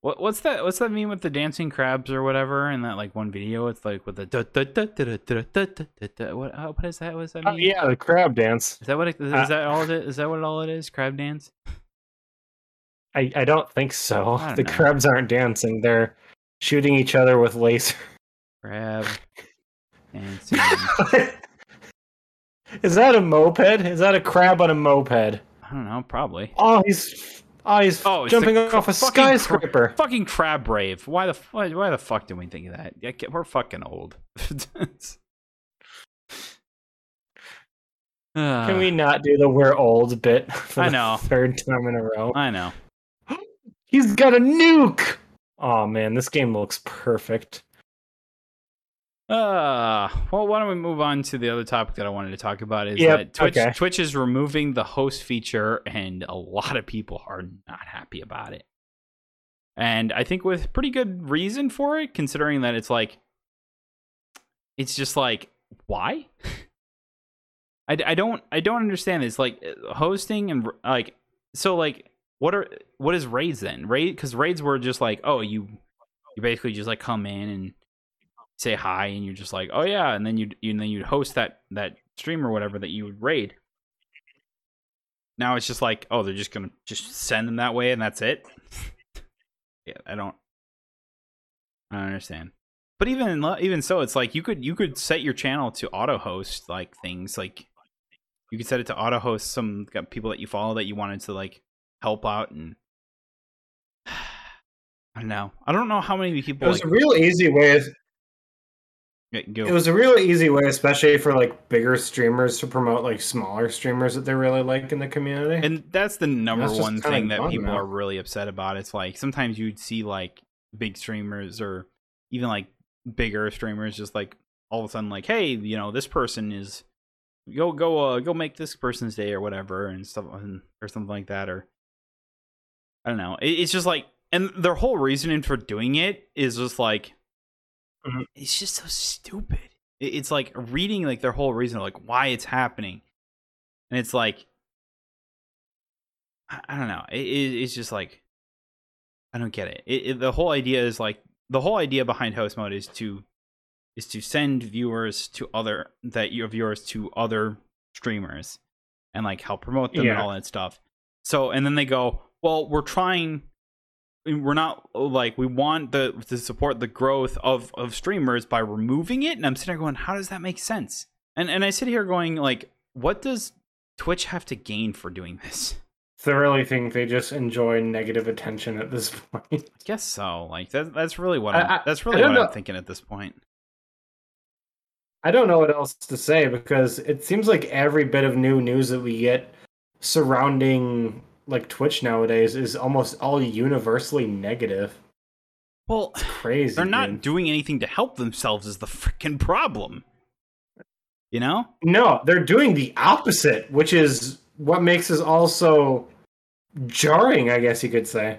what what's that? What's that mean with the dancing crabs or whatever? In that like one video, it's like with the what? What is that? What's that mean? yeah, the crab dance. Is that what? It, is uh, that all it is? Is that what all it is? Crab dance? I I don't think so. Don't the know. crabs aren't dancing. They're shooting each other with laser. Crab dancing. is that a moped? Is that a crab on a moped? I don't know. Probably. Oh, he's Oh, he's oh, jumping off a skyscraper. Cra- fucking Crab Rave. Why the why, why, the fuck did we think of that? Yeah, we're fucking old. Can we not do the "we're old" bit? I know. third time in a row. I know. He's got a nuke. Oh man, this game looks perfect. Uh, well, why don't we move on to the other topic that I wanted to talk about? Is yep, that Twitch, okay. Twitch is removing the host feature, and a lot of people are not happy about it. And I think with pretty good reason for it, considering that it's like, it's just like, why? I, I don't I don't understand this. Like hosting and like so like what are what is raids then? Raid because raids were just like oh you you basically just like come in and say hi and you're just like, oh yeah, and then you and then you'd host that that stream or whatever that you would raid. Now it's just like, oh, they're just gonna just send them that way and that's it. yeah, I don't, I don't understand. But even even so, it's like you could you could set your channel to auto host like things like you could set it to auto host some people that you follow that you wanted to like help out and I don't know. I don't know how many people. There's like, a real easy way of Go. It was a real easy way, especially for like bigger streamers to promote like smaller streamers that they really like in the community. and that's the number That's one thing that people now. are really upset about. It's like sometimes you'd see like big streamers or even like bigger streamers just like all of a sudden like, hey, you know, this person is go go uh, go make this person's day or whatever and stuff and, or something like that or I don't know. It, it's just like and their whole reasoning for doing it is just like Mhm. it's just so stupid. It, it's like reading like their whole reason like why it's happening. And it's like I, I don't know. It, it, it's just like I don't get it. It, it. The whole idea is like the whole idea behind host mode is to is to send viewers to other that your viewers to other streamers and like help promote them and all that stuff. So and then they go, well, we're trying. We're not uh, like we want the to support the growth of of streamers by removing it, and I'm sitting there going, how does that make sense? And and I sit here going like, what does Twitch have to gain for doing this? thoroughly think they just enjoy negative attention at this point. I guess so. Like that, that's really what I- I'm, I- that's really what I'm thinking at this point. I don't know what else to say because it seems like every bit of new news that we get surrounding like Twitch nowadays is almost all universally negative. Well, It's crazy. they're not dude. doing anything to help themselves is the freaking problem. You know? No, they're doing the opposite, which is what makes us also jarring, I guess you could say.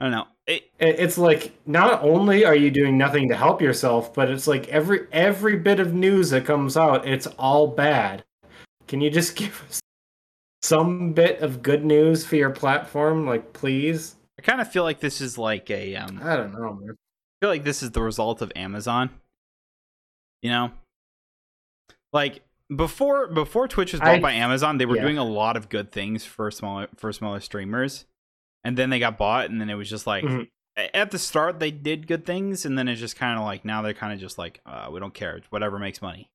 I don't know. It, It- It's like not only are you doing nothing to help yourself, but it's like every every bit of news that comes out, it's all bad. Can you just give us some bit of good news for your platform, like please? I kind of feel like this is like a um I don't know, man. I feel like this is the result of Amazon. You know? Like before before Twitch was bought I- by Amazon, they were yeah. doing a lot of good things for smaller for smaller streamers. And then they got bought and then it was just like Mhm. at the start they did good things and then it's just kind of like now they're kind of just like uh, we don't care, It's whatever makes money.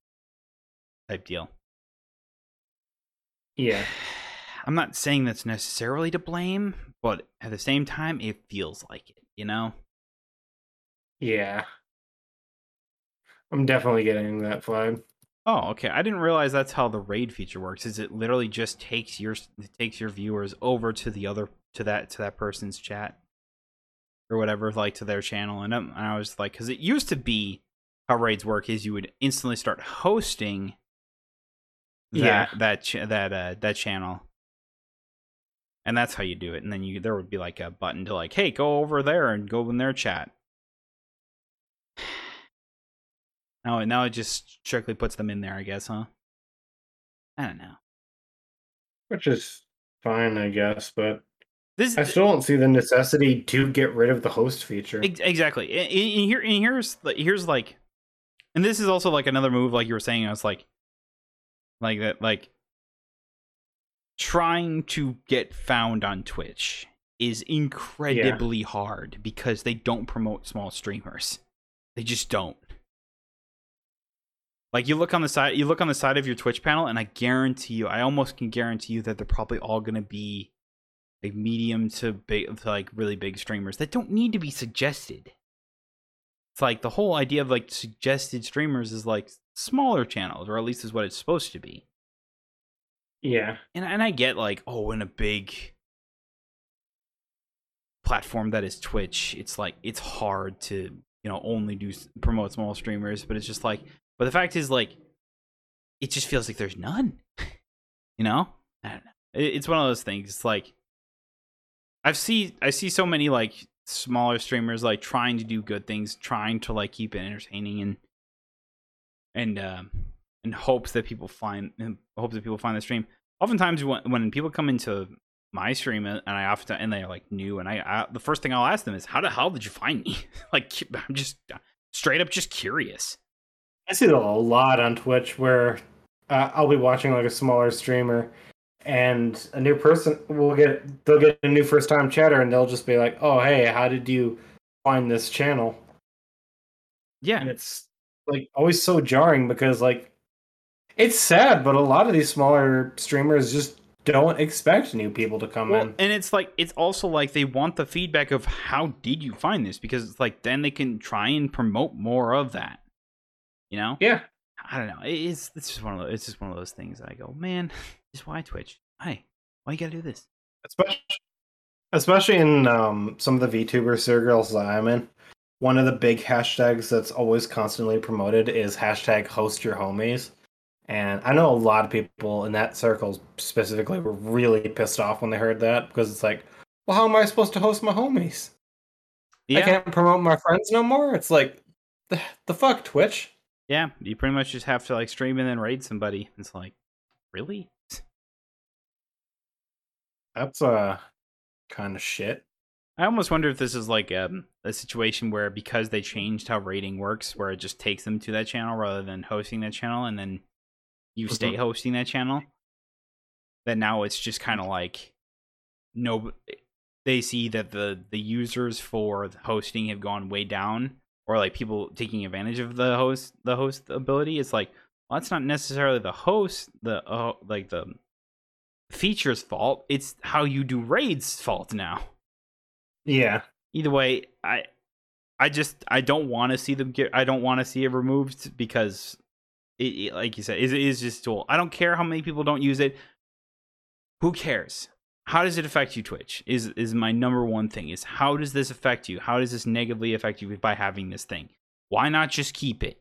Type deal. Yeah. I'm not saying that's necessarily to blame, but at the same time it feels like it, you know? Yeah. I'm definitely getting that vibe. Oh, okay. I didn't realize that's how the raid feature works. Is it literally just takes your it takes your viewers over to the other to that to that person's chat or whatever, like to their channel, and, um, and I was like, because it used to be how raids work is you would instantly start hosting that Yeah. that ch- that uh, that channel, and that's how you do it. And then you there would be like a button to like, hey, go over there and go in their chat. Now, now it just strictly puts them in there, I guess, huh? I don't know. Which is fine, I guess, but This I still don't see the necessity to get rid of the host feature. Exactly. And, here, and here's here's like, and this is also like another move, like you were saying. I was like, like that, like trying to get found on Twitch is incredibly hard because they don't promote small streamers. They just don't. Like you look on the side, you look on the side of your Twitch panel, and I guarantee you, I almost can guarantee you that they're probably all going to be like medium to big, to like really big streamers that don't need to be suggested. It's like the whole idea of like suggested streamers is like smaller channels, or at least is what it's supposed to be. Yeah. And and I get like, oh, in a big platform that is Twitch, it's like it's hard to you know only do promote small streamers, but it's just like, but the fact is like, it just feels like there's none. you know, I don't know. It, it's one of those things. It's like I've see I see so many like smaller streamers like trying to do good things, trying to like keep it entertaining and and um in hopes that people find in hopes that people find the stream. Oftentimes when when people come into my stream and I often and they're like new and I, I the first thing I'll ask them is how the hell did you find me? like I'm just straight up just curious. I see that a lot on Twitch where uh, I'll be watching like a smaller streamer and a new person will get they'll get a new first time chatter and they'll just be like, "Oh, hey, how did you find this channel?" Yeah. And it's like always so jarring because like it's sad, but a lot of these smaller streamers just don't expect new people to come Well, in. and it's like it's also like they want the feedback of how did you find this because it's like then they can try and promote more of that. You know? Yeah. I don't know. It's it's just one of those, it's just one of those things. I go, man, just why Twitch? Why? Why you gotta do this? Especially, especially in um, some of the VTuber circles that I'm in. One of the big hashtags that's always constantly promoted is hashtag host your homies. And I know a lot of people in that circle specifically were really pissed off when they heard that because it's like, well, how am I supposed to host my homies? I can't promote my friends no more. It's like, the, the fuck, Twitch? Yeah, you pretty much just have to like stream and then raid somebody. It's like, really? That's uh kind of shit. I almost wonder if this is like um, a situation where because they changed how rating works, where it just takes them to that channel rather than hosting that channel, and then you Mhm. stay hosting that channel. That now it's just kind of like no, they see that the the users for the hosting have gone way down, or like people taking advantage of the host the host ability. It's like well, that's not necessarily the host the uh, like the features fault. It's how you do raids fault now Yeah. either way i i just i don't want to see them get i don't want to see it removed because it, it- like you said it is just a tool. I don't care how many people don't use it. Who cares? How does it affect you twitch is is my number one thing is how does this affect you? How does this negatively affect you by having this thing? Why not just keep it?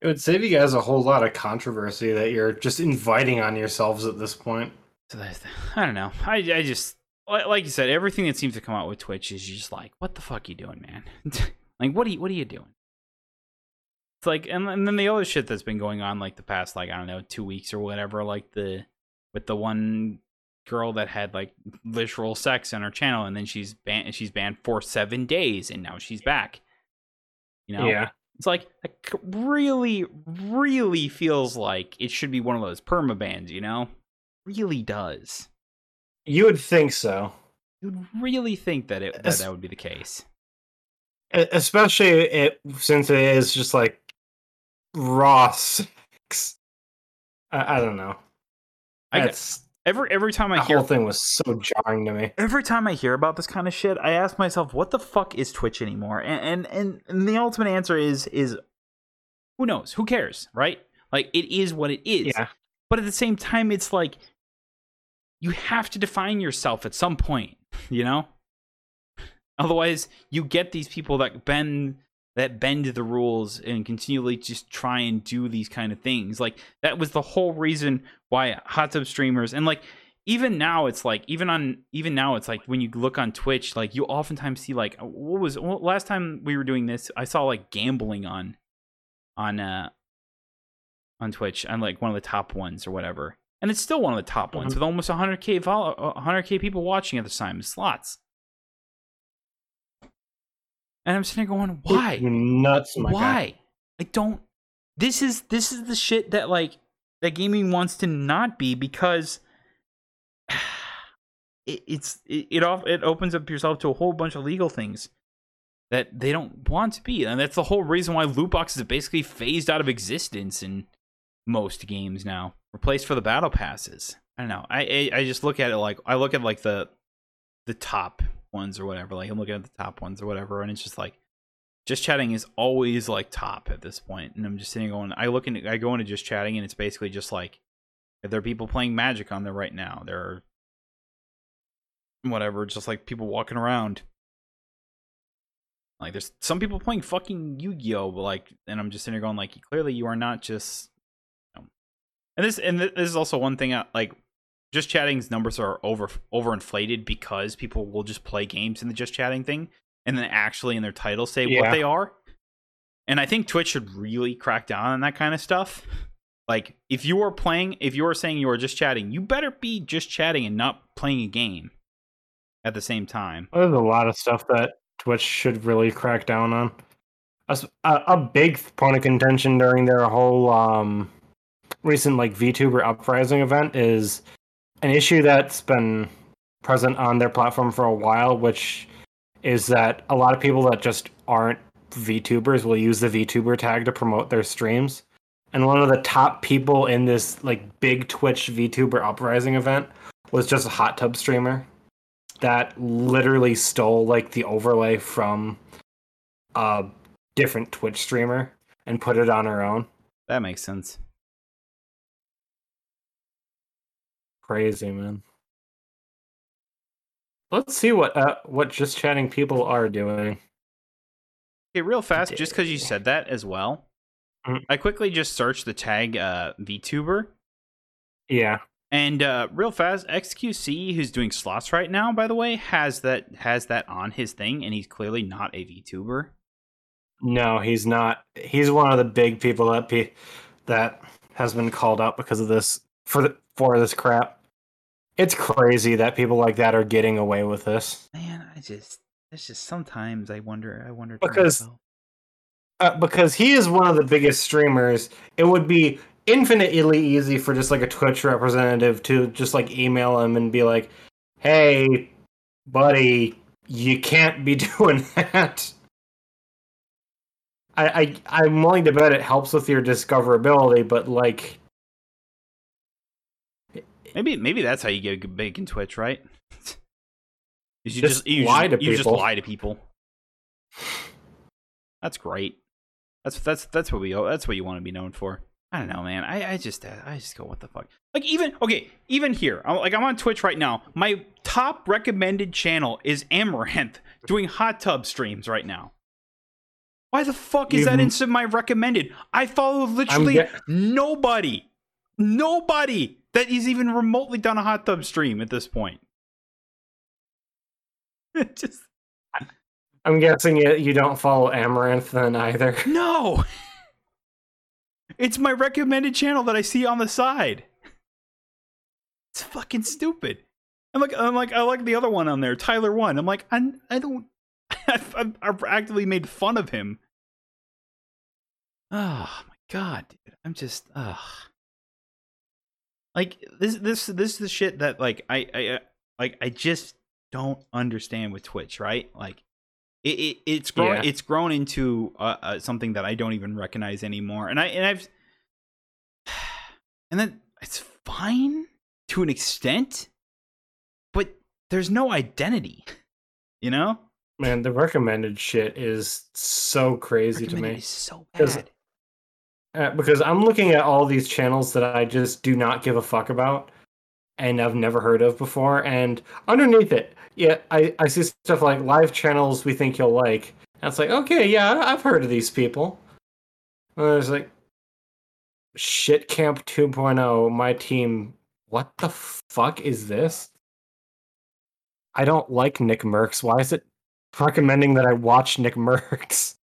It would save you guys a whole lot of controversy that you're just inviting on yourselves at this point. so that's i don't know. I i just like like you said everything that seems to come out with twitch is just like what the fuck you doing man? Like what are you what are you doing It's like, and, and then the other shit that's been going on, like the past, like I don't know, two weeks or whatever, like the with the one girl that had like literal sex on her channel, and then she's banned, she's banned for seven days, and now she's back. You know, Yeah. it's like it really, really feels like it should be one of those perma bans. You know, really does. You would think so. You'd really think that it that, that would be the case. Especially it since it is just like raw sex. I, I don't know. I That's Every every time I the hear whole thing was so jarring to me. every time I hear about this kind of shit, I ask myself, what the fuck is Twitch anymore? And and and, and the ultimate answer is is who knows? Who cares, right? Like it is what it is. Yeah. But at the same time, it's like you have to define yourself at some point, you know? Otherwise, you get these people that bend that bend the rules and continually just try and do these kind of things. Like that was the whole reason why hot tub streamers and like even now it's like even on even now it's like when you look on Twitch, like you oftentimes see like what was well, last time we were doing this, I saw like gambling on on uh on Twitch on like one of the top ones or whatever. And it's still one of the top ones Mhm. with almost 100k follow 100k people watching at the time. Slots. And I'm sitting there going, why? You're nuts, my guy. Why? I don't. This is this is the shit that like that gaming wants to not be because it, it's it it, off, it opens up yourself to a whole bunch of legal things that they don't want to be, and that's the whole reason why loot boxes are basically phased out of existence in most games now, replaced for the battle passes. I don't know. I I, I just look at it like I look at like the the top ones or whatever. Like I'm looking at the top ones or whatever, and it's just like just chatting is always like top at this point. And I'm just sitting going, I look into, I go into just chatting, and it's basically just like there are people playing Magic on there right now. There are whatever, just like people walking around. Like there's some people playing fucking Yu-Gi-Oh, but like, and I'm just sitting there going, like, clearly you are not just. You know. And this and this is also one thing. uh, Like just chatting's numbers are over overinflated because people will just play games in the just chatting thing and then actually in their title say what they are. And I think Twitch should really crack down on that kind of stuff. Like if you are playing, if you are saying you are just chatting, you better be just chatting and not playing a game at the same time. There's a lot of stuff that Twitch should really crack down on. A, a big point of contention during their whole um, recent like VTuber uprising event is an issue that's been present on their platform for a while, which is that a lot of people that just aren't VTubers will use the VTuber tag to promote their streams. And one of the top people in this like big Twitch VTuber uprising event was just a hot tub streamer that literally stole like the overlay from a different Twitch streamer and put it on her own. That makes sense. Crazy man. Let's see what uh, what just chatting people are doing. Okay, real fast, just because you said that as well, Mhm. I quickly just searched the tag uh, VTuber, Yeah. and uh, real fast, XQC, who's doing slots right now, by the way, has that has that on his thing, and he's clearly not a VTuber. No, he's not. He's one of the big people that pe- that has been called out because of this for the, for this crap. It's crazy that people like that are getting away with this. Man, I just it's just sometimes I wonder I wonder Because- Uh, because he is one of the biggest streamers, it would be infinitely easy for just like a Twitch representative to just like email him and be like, "Hey, buddy, you can't be doing that." I, I I'm willing to bet it helps with your discoverability, but like, maybe maybe that's how you get a big in Twitch, right? Is you Just just, you lie just, to you just people. lie to people. That's great. That's that's that's what we that's what you want to be known for. I don't know, man. I, I just uh, I just go what the fuck. Like even okay, even here, I'm, like I'm on Twitch right now. My top recommended channel is Amouranth doing hot tub streams right now. Why the fuck is that instant my recommended? I follow literally get- nobody, nobody that is even remotely done a hot tub stream at this point. Just I'm guessing you, you don't follow Amouranth then either. no. It's my recommended channel that I see on the side. It's fucking stupid. I'm like, I'm like, I like the other one on there, Tyler1. I'm like, I, I don't. I've, I've, I've actively made fun of him. Oh my god, dude! I'm just, ugh. Like this, this, this is the shit that like I, I, uh, like I just don't understand with Twitch, right? Like, it, it it's grown, Yeah. it's grown into uh, uh, something that I don't even recognize anymore, and I, and I've, and then it's fine to an extent, but there's no identity, you know. Man, the recommended shit is so crazy to me. so bad. Uh, because I'm looking at all these channels that I just do not give a fuck about and I've never heard of before. And underneath it, yeah, I, I see stuff like live channels we think you'll like. And it's like, okay, yeah, I've heard of these people. And there's like, Shit Camp 2.0, my team. What the fuck is this? I don't like NICKMERCS. Why is it recommending that I watch Nick Merckx?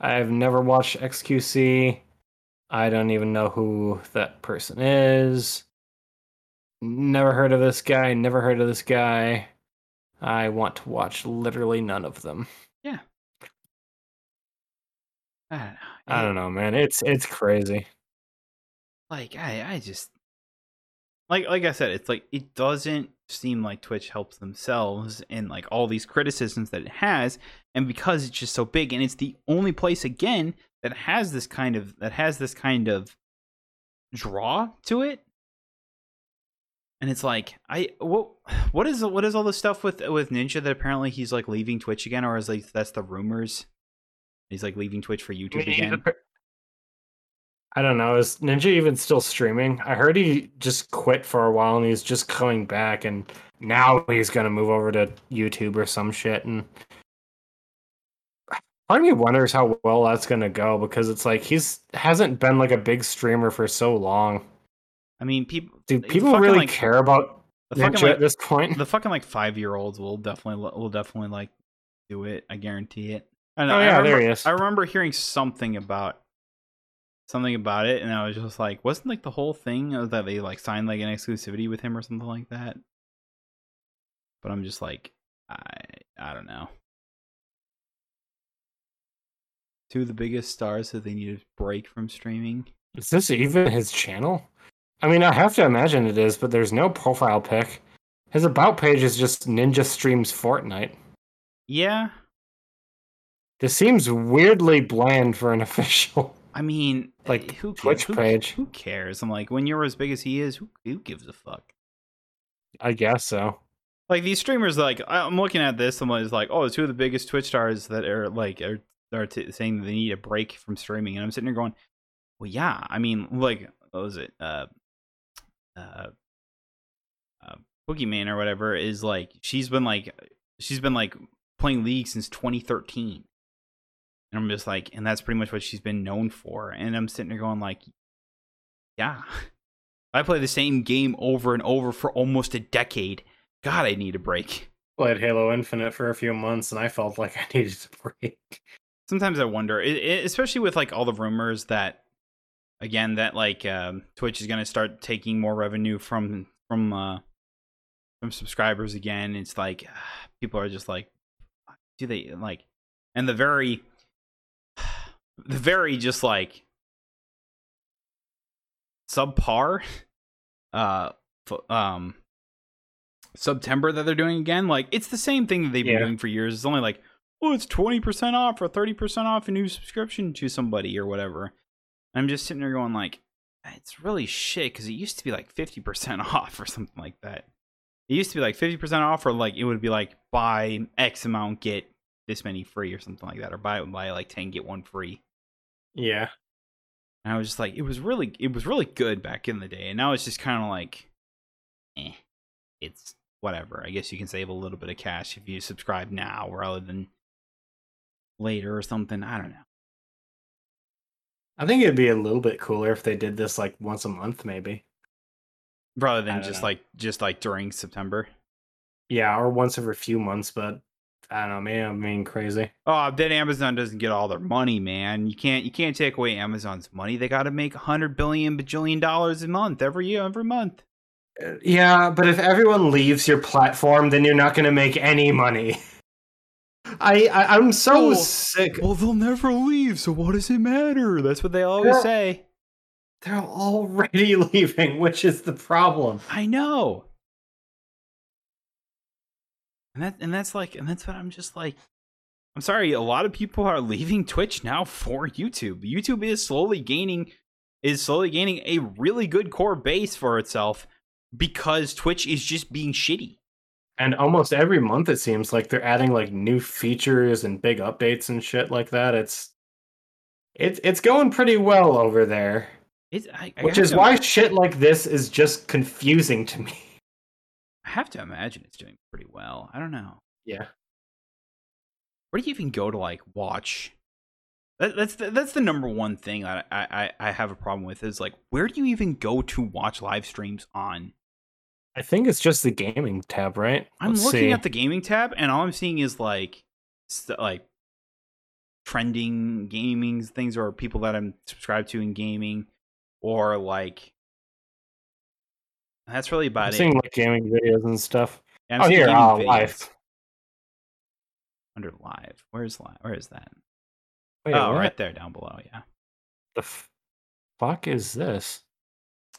I've never watched XQC. I don't even know who that person is. Never heard of this guy. Never heard of this guy. I want to watch literally none of them. Yeah. I don't know. I don't know, man. It's it's crazy. like I, I just like like I said, it's like it doesn't seem like Twitch helps themselves in like all these criticisms that it has, and because it's just so big, and it's the only place again that has this kind of that has this kind of draw to it. And it's like I what what is what is all this stuff with with Ninja that apparently he's like leaving Twitch again, or is like that's the rumors? He's like leaving Twitch for YouTube I mean, again. per- I don't know. Is Ninja even still streaming? I heard he just quit for a while and he's just coming back, and now he's gonna move over to YouTube or some shit. And part of me wonders how well that's gonna go because it's like he's hasn't been like a big streamer for so long. I mean, people Do people really like, care about the fucking like at this point? the fucking like five year olds will definitely will definitely like do it. I guarantee it. I don't Oh, know. I yeah, remember, there he is. I remember hearing something about something about it, and I was just like, wasn't like the whole thing that they like signed like an exclusivity with him or something like that? But I'm just like, I I don't know. Two of the biggest stars that they need to break from streaming. Is this even his channel? I mean, I have to imagine it is, but there's no profile pic. His about page is just Ninja streams Fortnite. Yeah, This seems weirdly bland for an official. I mean, Like, eh, who Twitch who, page. Who cares? I'm like, when you're as big as he is, who who gives a fuck? I guess so. Like these streamers, like I'm looking at this, and it's like, oh, two of the biggest Twitch stars that are like are they're t- saying they need a break from streaming, and I'm sitting there going, well, yeah. I mean, like, what was it? Uh, uh, uh, Boogeyman or whatever is like she's been like she's been like playing League since 2013. And I'm just like, and that's pretty much what she's been known for. And I'm sitting there going like, yeah, I play the same game over and over for almost a decade. God, I need a break. Played Halo Infinite for a few months, and I felt like I needed a break. Sometimes I wonder, it, it, especially with like all the rumors that, again, that like um, Twitch is going to start taking more revenue from from uh, from subscribers again. It's like people are just like, do they like, and the very, very just like subpar, uh, um, September that they're doing again. Like it's the same thing that they've been doing for years. It's only like, oh, it's twenty percent off or thirty percent off a new subscription to somebody or whatever. I'm just sitting there going like, it's really shit because it used to be like fifty percent off or something like that. It used to be like fifty percent off, or like it would be like buy X amount get this many free or something like that, or buy buy like ten get one free. Yeah. And I was just like, it was really, it was really good back in the day, and now it's just kind of like, eh, it's whatever. I guess you can save a little bit of cash if you subscribe now rather than later or something. I don't know. I think it'd be a little bit cooler if they did this like once a month, maybe. Rather than just know. like just like during September. Yeah, or once every few months, but I don't know, man. I'm being crazy. Oh, then Amazon doesn't get all their money, man. You can't you can't take away Amazon's money. They got to make hundred billion bajillion dollars a month every year, every month. Uh, Yeah, but if everyone leaves your platform, then you're not going to make any money. I, I I'm so Oh, sick. Well, they'll never leave, so what does it matter? That's what they always Yeah. say. They're already leaving, which is the problem. I know. And that and that's like and that's what I'm just like I'm sorry, a lot of people are leaving Twitch now for YouTube. YouTube is slowly gaining is slowly gaining a really good core base for itself because Twitch is just being shitty. And almost every month it seems like they're adding like new features and big updates and shit like that. It's it's it's going pretty well over there. It's, I, I Which is why shit like this is just confusing to me. I have to imagine it's doing pretty well. I don't know. Yeah. Where do you even go to like watch? That, that's the, that's the number one thing that I, I I have a problem with is like where do you even go to watch live streams on? I think it's just the gaming tab, right? I'm Let's looking see. at the gaming tab and all I'm seeing is like st- like trending gaming things or people that I'm subscribed to in gaming or like that's really I'm about it. seeing like gaming videos and stuff. Yeah, I'm oh here, uh, videos live. under live. Where's live? Where is that? Wait, oh, what right there down below. Yeah. the f- fuck is this?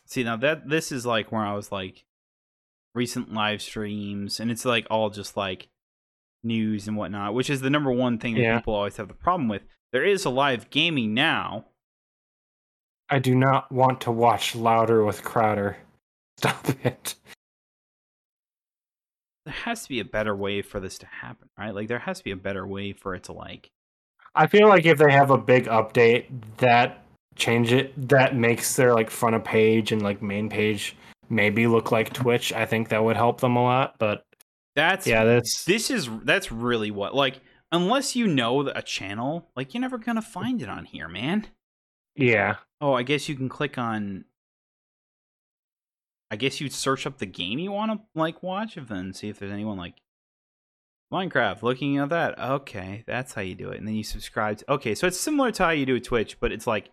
See now that this is like where I was like recent live streams, and it's like all just like news and whatnot, which is the number one thing that Yeah. people always have the problem with. There is a live gaming now. I do not want to watch Louder with Crowder. Stop it. There has to be a better way for this to happen, right? Like there has to be a better way for it to like. I feel like if they have a big update that change it that makes their like front of page and like main page maybe look like Twitch, I think that would help them a lot. But That's yeah, that's this is that's really what like unless you know a channel, like you're never gonna find it on here, man. yeah. Oh, I guess you can click on. I guess you'd search up the game you want to like watch, and then see if there's anyone like Minecraft. Looking at that, okay, that's how you do it, and then you subscribe. To, okay, so it's similar to how you do Twitch, but it's like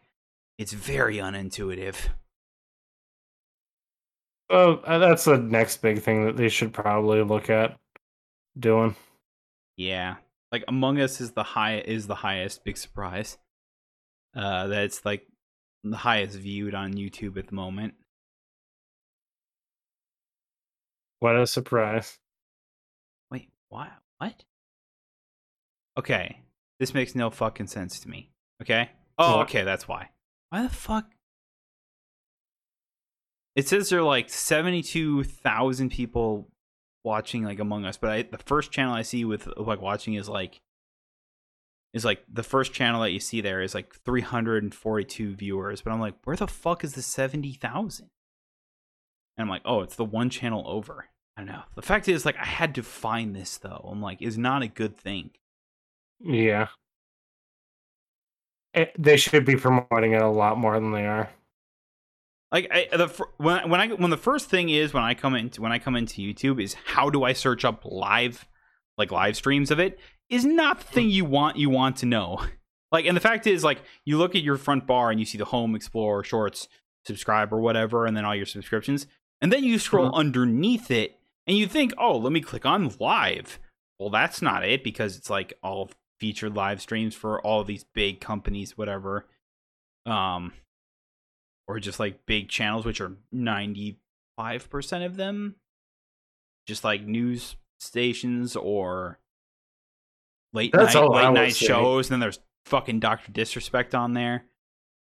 it's very unintuitive. Oh, uh, that's the next big thing that they should probably look at doing. Yeah, like Among Us is the high is the highest. Big surprise. Uh, that's like the highest viewed on YouTube at the moment. What a surprise. Wait, what? What? Okay, this makes no fucking sense to me. Okay. Oh, okay, that's why. Why the fuck? It says there are like seventy-two thousand people watching like Among Us, but I, the first channel I see with like watching is like is like the first channel that you see there is like 342 viewers, but I'm like, where the fuck is the 70,000? And I'm like, oh, it's the one channel over. I don't know. The fact is, like, I had to find this though. I'm like, is not a good thing. Yeah. It, they should be promoting it a lot more than they are. Like I, the when when I when the first thing is when I come into when I come into YouTube is how do I search up live like live streams of it is not the thing you want you want to know. Like and the fact is like you look at your front bar and you see the home, explore, shorts, subscribe or whatever and then all your subscriptions and then you scroll mm-hmm. underneath it and you think, "Oh, let me click on live." Well, that's not it because it's like all featured live streams for all these big companies whatever. Um or just like big channels, which are 95% of them, just like news stations or late That's night, late night shows. And then there's fucking Dr. Disrespect on there.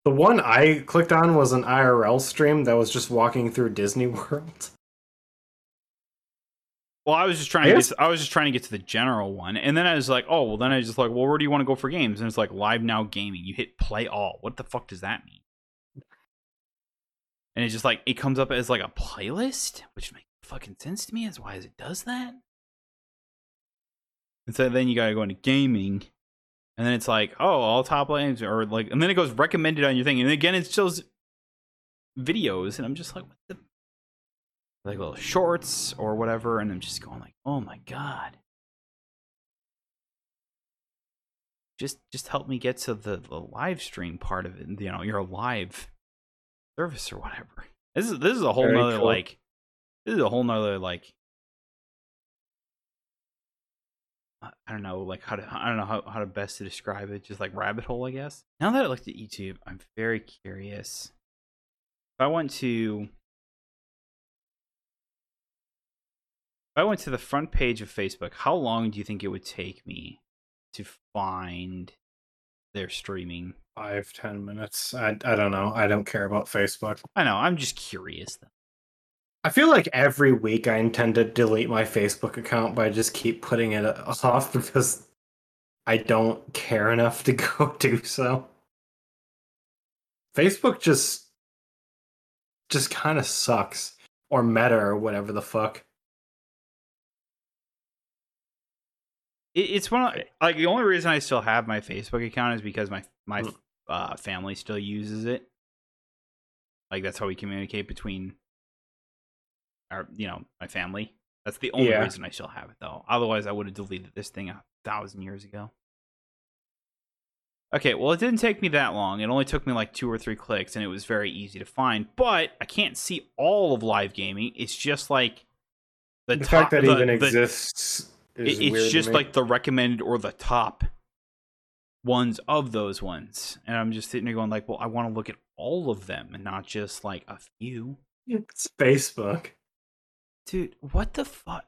The one I clicked on was an IRL stream that was just walking through Disney World. Well, I was just trying I to get to, I was just trying to get to the general one. And then I was like, oh well then I was just like, well, where do you want to go for games? And it's like live now gaming. You hit play all. What the fuck does that mean? and it's just like it comes up as like a playlist, which makes fucking sense to me as why as it does that. And so then you gotta go into gaming, and then it's like, oh, all top lanes or like, and then it goes recommended on your thing, and again it shows videos, and I'm just like, what the, like little shorts or whatever, and I'm just going like, oh my god. Just, just help me get to the, the live stream part of it. You know, you're live service or whatever. This is this is a whole Very nother cool. like this is a whole nother like I don't know like how to I don't know how, how to best to describe it. Just like rabbit hole, I guess. Now that I looked at YouTube, I'm very curious. If I went to I went to the front page of Facebook, how long do you think it would take me to find their streaming? Five ten minutes. I i don't know. I don't care about facebook. I know. I'm just curious though. I feel like every week i intend to delete my facebook account but i just keep putting it off because i don't care enough to go do so. Facebook just just kind of sucks or meta or whatever the fuck it's one of like the only reason I still have my Facebook account is because my my mm uh, family still uses it. Like that's how we communicate between our, you know, my family. That's the only yeah. reason I still have it, though. Otherwise, I would have deleted this thing a thousand years ago. Okay, well, it didn't take me that long. It only took me like two or three clicks, and it was very easy to find. But I can't see all of live gaming. It's just like the, the top, fact that the, even the, exists. It, it's just like the recommended or the top ones of those ones. And I'm just sitting there going like, well, I want to look at all of them and not just like a few. It's Facebook. Dude, what the fuck?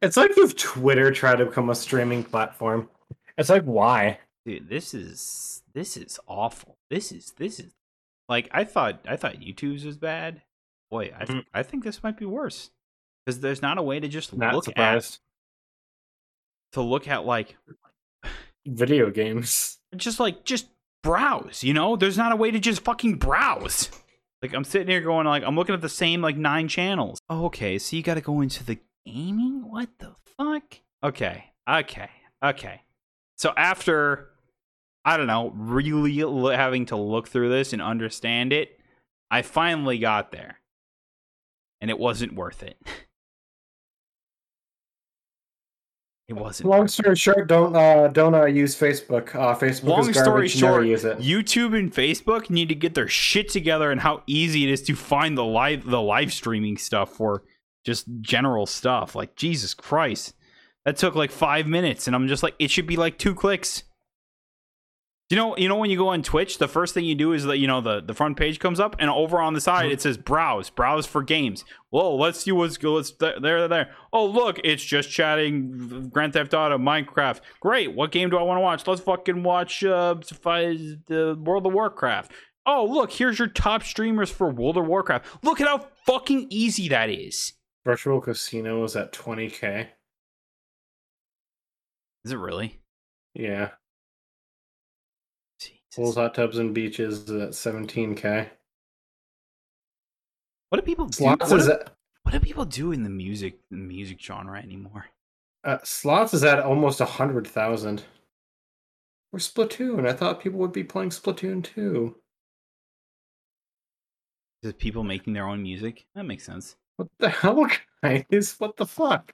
It's like if Twitter tried to become a streaming platform. It's like why? Dude, this is this is awful. This is this is like I thought I thought YouTube's was bad. Boy, I th- mm. I think this might be worse. Because there's not a way to just not look surprised. To look at like video games. Just like just browse, you know? There's not a way to just fucking browse. Like I'm sitting here going like I'm looking at the same like nine channels. Oh, okay, so you got to go into the gaming? What the fuck? Okay. Okay. Okay. So after I don't know, really having to look through this and understand it, I finally got there. And it wasn't worth it. It wasn't. Long story short, don't uh, don't uh, use Facebook. Uh, Facebook Long is garbage. story short, YouTube and Facebook need to get their shit together and how easy it is to find the live the live streaming stuff for just general stuff. Like Jesus Christ, that took like five minutes, and I'm just like, it should be like two clicks. You know, you know when you go on Twitch, the first thing you do is that you know the, the front page comes up, and over on the side it says browse, browse for games. Whoa, let's see what's let's there there there. Oh look, it's just chatting Grand Theft Auto, Minecraft. Great, what game do I want to watch? Let's fucking watch uh, the World of Warcraft. Oh look, here's your top streamers for World of Warcraft. Look at how fucking easy that is. Virtual Casino is at 20k. Is it really? Yeah. Pools, hot tubs, and beaches at 17k. What do people do? Slots What is do, at, what do people do in the music the music genre anymore? uh, slots is at almost a hundred thousand. Or Splatoon. I thought people would be playing Splatoon too. Is people making their own music? That makes sense. What the hell, guys? What the fuck?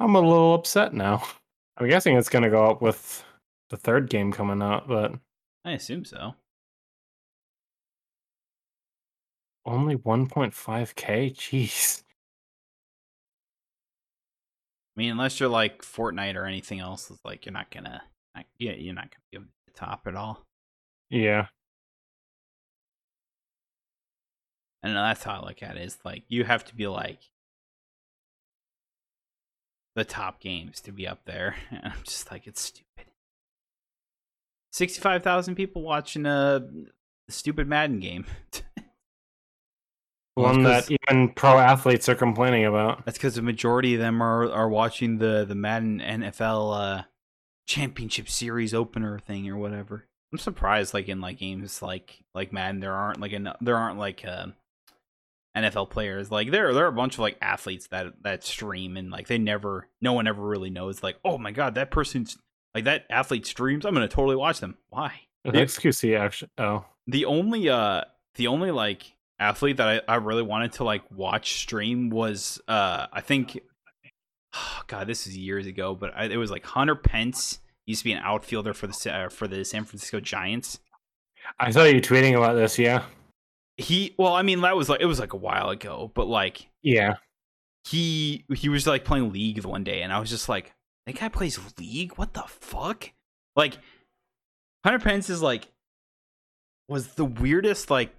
I'm a little upset now. I'm guessing it's gonna go up with the third game coming out, but I assume so. only 1.5k. Jeez. I mean, unless you're like Fortnite or anything else, it's like you're not gonna, not, yeah, you're not gonna be at the top at all. Yeah. Know. That's how I look at it. It's like you have to be like the top games to be up there, and I'm just like, it's stupid. Sixty-five thousand people watching a stupid Madden game. One that's that even pro athletes are complaining about. That's because the majority of them are are watching the the Madden NFL uh, Championship Series opener thing or whatever. I'm surprised, like in like games like like Madden, there aren't like an, there aren't like uh, NFL players. Like there there are a bunch of like athletes that that stream and like they never, no one ever really knows. Like, oh my god, that person's like that athlete streams. I'm gonna totally watch them. Why? The Yeah. XQC actually. Oh, the only uh the only like athlete that I, I really wanted to like watch stream was uh I think oh, god this is years ago but I, it was like Hunter Pence used to be an outfielder for the uh, for the San Francisco Giants I saw you tweeting about this. Yeah. he well I mean that was like it was like a while ago but like Yeah. he he was like playing league one day and I was just like that guy plays league? What the fuck? Like Hunter Pence is like was the weirdest like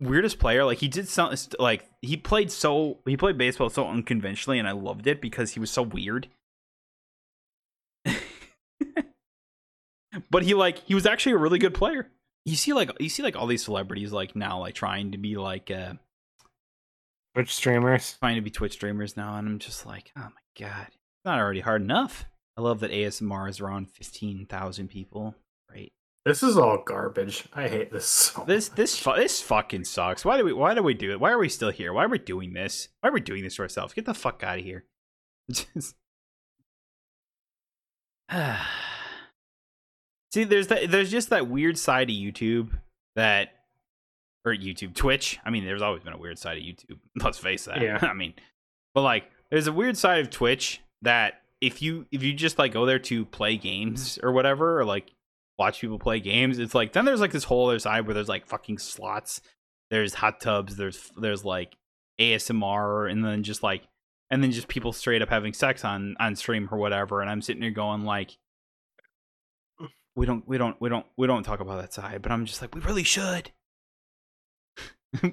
weirdest player. Like he did something like he played so he played baseball so unconventionally and I loved it because he was so weird. But he like he was actually a really good player. You see like you see like all these celebrities like now like trying to be like uh Twitch streamers. trying to be Twitch streamers now, and I'm just like, oh my god, it's not already hard enough. I love that ASMR is around fifteen thousand people. Right. This is all garbage. I hate this. So This this fu- this fucking sucks. Why do we why do we do it? Why are we still here? Why are we doing this? Why are we doing this to ourselves? Get the fuck out of here. Just- See, there's that there's just that weird side of YouTube that or YouTube, Twitch. I mean, there's always been a weird side of YouTube. Let's face that. Yeah. I mean, but like, there's a weird side of Twitch that if you if you just like go there to play games or whatever, or like watch people play games, it's like then there's like this whole other side where there's like fucking slots, there's hot tubs, there's there's like ASMR, and then just like and then just people straight up having sex on on stream or whatever. And I'm sitting here going like. We don't, we don't, we don't, we don't talk about that side, but I'm just like, we really should.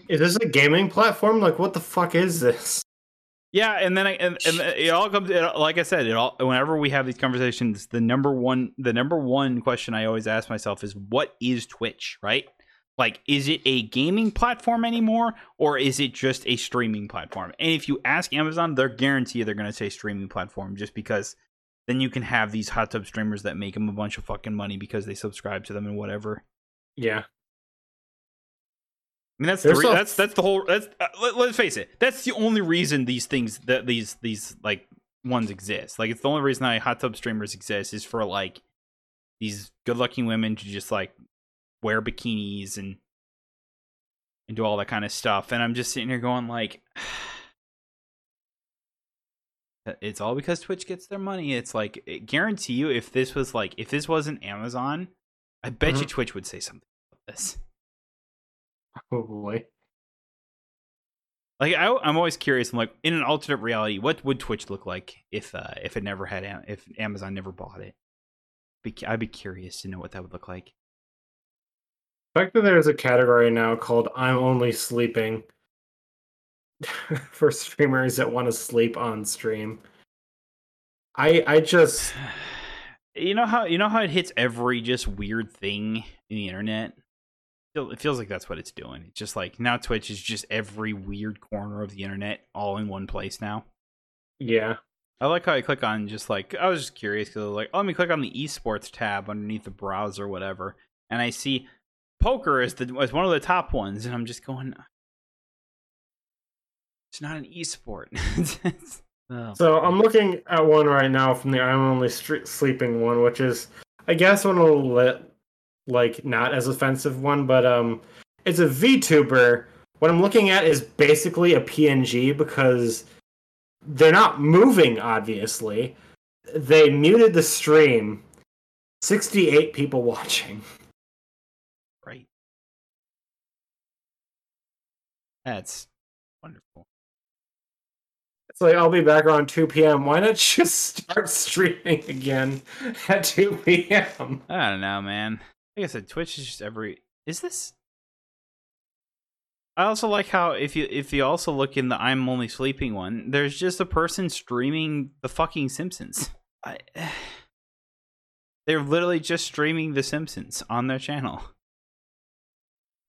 is this a gaming platform? Like, what the fuck is this? Yeah, and then I, and, and it all comes it, like I said, it all whenever we have these conversations, the number one the number one question I always ask myself is what is Twitch, right? Like is it a gaming platform anymore or is it just a streaming platform? And if you ask Amazon, they're guaranteed they're going to say streaming platform just because then you can have these hot tub streamers that make them a bunch of fucking money because they subscribe to them and whatever. Yeah. I mean that's the re- a- that's that's the whole that's uh, let, let's face it. That's the only reason these things that these these like ones exist. Like it's the only reason that hot tub streamers exist is for like these good looking women to just like wear bikinis and and do all that kind of stuff. And I'm just sitting here going like it's all because Twitch gets their money. It's like I guarantee you if this was like if this wasn't Amazon I bet you Mhm. Twitch would say something about this Probably. Like I, I'm always curious. I'm like, in an alternate reality, what would Twitch look like if uh, if it never had Am- if Amazon never bought it? Be, I'd be curious to know what that would look like. The fact that there's a category now called "I'm only sleeping" for streamers that want to sleep on stream. I I just You know how you know how it hits every just weird thing in the internet. Feel- It feels like that's what it's doing. It's just like now Twitch is just every weird corner of the internet all in one place now. yeah. I like how I click on just like I was just curious because like oh, let me click on the esports tab underneath the browser, or whatever, and I see poker is the as one of the top ones, and I'm just going, uh, it's not an esport. oh. So I'm looking at one right now from the I'm only street sleeping one, which is I guess one a little lit, like not as offensive one, but um, it's a VTuber. What I'm looking at is basically a PNG because they're not moving. Obviously, they muted the stream. Sixty-eight people watching. Right. That's wonderful. It's like I'll be back around 2 p.m. Why not just start streaming again at 2 p.m.? I don't know, man. Like I said, Twitch is just every. Is this? I also like how if you if you also look in the I'm only sleeping one, there's just a person streaming the fucking Simpsons. I, they're literally just streaming the Simpsons on their channel.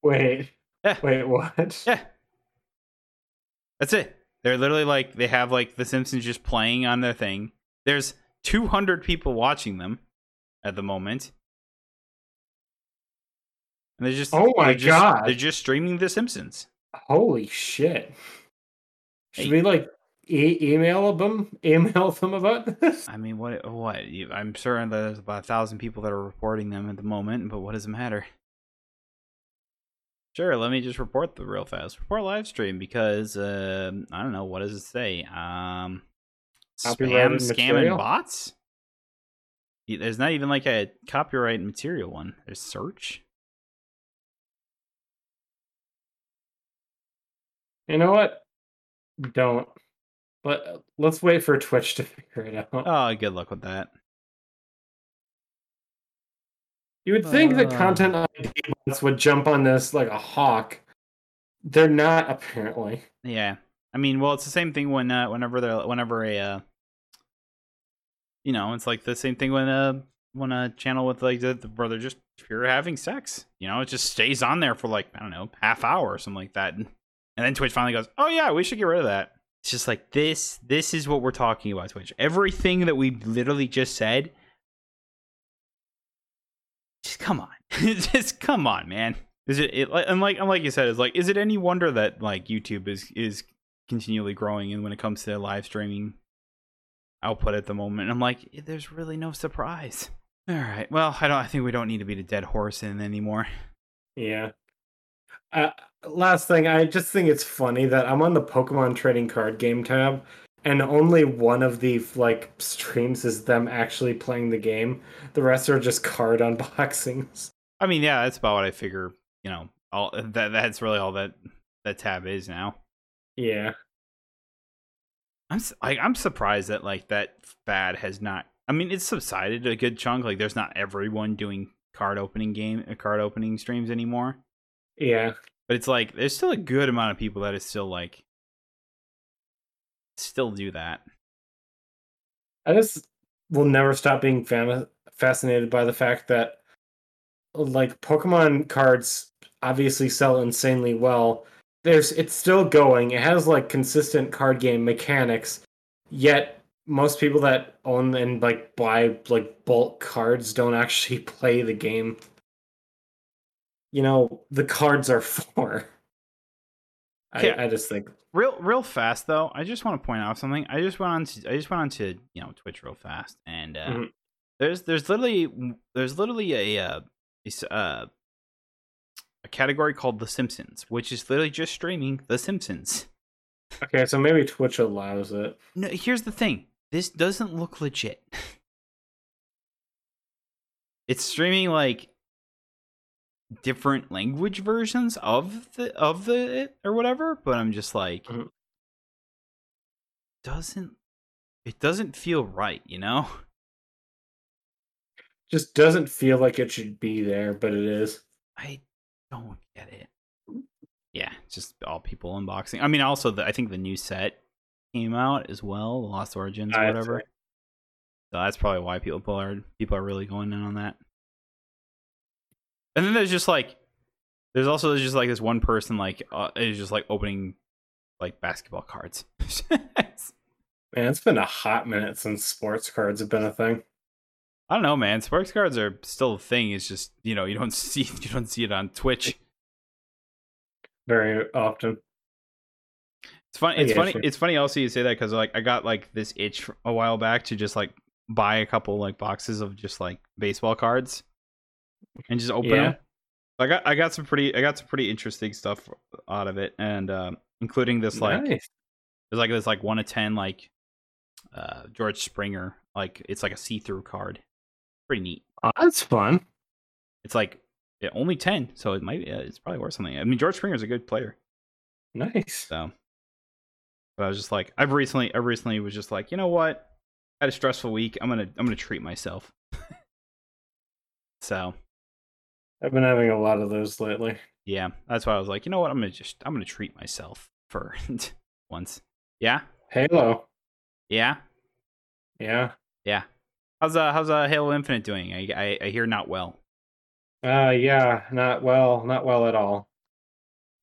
Wait. Yeah. Wait, what? Yeah. That's it. They're literally like they have like the Simpsons just playing on their thing. There's 200 people watching them at the moment. And they're just Oh my they're just, god. They're just streaming the Simpsons. Holy shit. Should hey. we like e- email them email them about this? I mean, what what? I'm sure there's about a thousand people that are reporting them at the moment, but what does it matter? Sure, let me just report the real fast. Report live stream because uh, I don't know what does it say. Um, spam, scam, and bots. There's not even like a copyright material one. There's search. You know what? Don't. But let's wait for Twitch to figure it out. Oh, good luck with that. You would think uh, that content ID bots would jump on this like a hawk. They're not apparently. Yeah, I mean, well, it's the same thing when uh, whenever they're whenever a, uh, you know, it's like the same thing when uh when a channel with like the, the brother just pure having sex. You know, it just stays on there for like I don't know half hour or something like that, and, and then Twitch finally goes, "Oh yeah, we should get rid of that." It's just like this. This is what we're talking about, Twitch. Everything that we literally just said just come on, just come on, man. Is it, it and like and like you said, is like is it any wonder that like YouTube is is continually growing and when it comes to live streaming output at the moment? I'm like, there's really no surprise. All right, well, I don't. I think we don't need to beat a dead horse in anymore. Yeah. Uh, last thing, I just think it's funny that I'm on the Pokemon trading card game tab, and only one of the like streams is them actually playing the game. The rest are just card unboxings. I mean, yeah, that's about what I figure. You know, all that that's really all that that tab is now. Yeah, I'm like I'm surprised that like that fad has not. I mean, it's subsided a good chunk. Like, there's not everyone doing card opening game uh, card opening streams anymore. Yeah, but it's like there's still a good amount of people that is still like still do that. I just will never stop being fan- fascinated by the fact that like Pokemon cards obviously sell insanely well. There's it's still going. It has like consistent card game mechanics. Yet most people that own and like buy like bulk cards don't actually play the game. You know, the cards are for. I, I just think real real fast though. I just want to point out something. I just went on to I just went on to you know Twitch real fast, and uh, mm-hmm. there's there's literally there's literally a uh, a, uh, a category called The Simpsons, which is literally just streaming The Simpsons. Okay, so maybe Twitch allows it. No, here's the thing. This doesn't look legit. it's streaming like different language versions of the of the or whatever but i'm just like mm-hmm. doesn't it doesn't feel right you know? Just doesn't feel like it should be there but it is. I don't get it. Yeah just all people unboxing. I mean also the, i think the new set came out as well the lost origins or whatever. right. so that's probably why people are people are really going in on that and then there's just like, there's also just like this one person like uh, is just like opening like basketball cards. Man, it's been a hot minute since sports cards have been a thing. I don't know, man. Sports cards are still a thing. It's just you know you don't see you don't see it on Twitch. Very often. It's funny. It's funny. It's funny. Also, you say that because like I got like this itch a while back to just like buy a couple like boxes of just like baseball cards and just open yeah. them. I got I got some pretty I got some pretty interesting stuff out of it, and um, including this like nice. there's like this like one of ten like uh George Springer like it's like a see through card. Pretty neat. Oh, that's fun. It's like yeah, only ten, so it might yeah, it's probably worth something. I mean, George Springer's a good player. Nice. So, but I was just like, I've recently, I recently was just like, you know what? I had a stressful week. I'm gonna, I'm gonna treat myself. so, I've been having a lot of those lately. Yeah, that's why I was like, you know what? I'm gonna just, I'm gonna treat myself for once. Yeah. Halo. Yeah. Yeah. Yeah. How's uh how's uh Halo Infinite doing? I I, I hear not well. Uh yeah, not well, not well at all.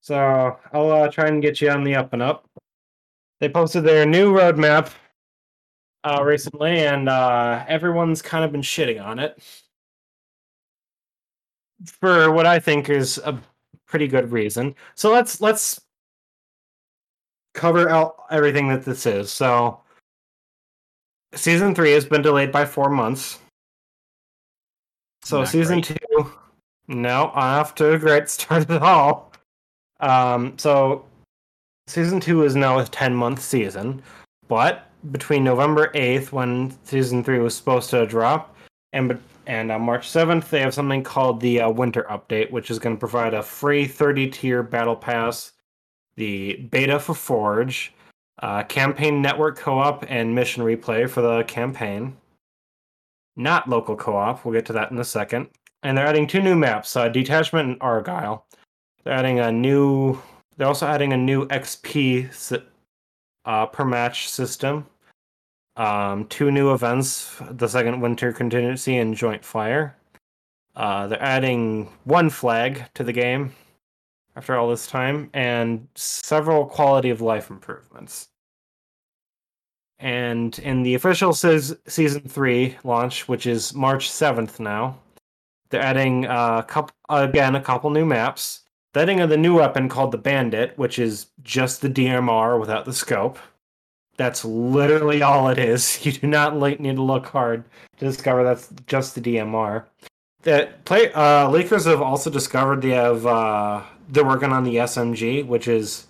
So I'll uh, try and get you on the up and up. They posted their new roadmap uh recently, and uh everyone's kind of been shitting on it. For what I think is a pretty good reason. So let's let's cover out everything that this is. So season three has been delayed by four months. So Not season great. two, no, off to a great start at all. Um, so season two is now a ten month season, but between November eighth, when season three was supposed to drop, and and on March seventh, they have something called the uh, Winter Update, which is going to provide a free thirty tier battle pass, the beta for Forge, uh, campaign network co-op and mission replay for the campaign. Not local co-op. We'll get to that in a second. And they're adding two new maps: uh, Detachment and Argyle. They're adding a new. They're also adding a new XP uh, per match system. Um, two new events: the second Winter Contingency and Joint Fire. Uh, they're adding one flag to the game after all this time, and several quality of life improvements. And in the official se- season three launch, which is March seventh now, they're adding a uh, couple again a couple new maps. They're adding the new weapon called the Bandit, which is just the DMR without the scope. That's literally all it is. You do not need to look hard to discover that's just the DMR. That play uh, leakers have also discovered they have uh, they're working on the SMG, which is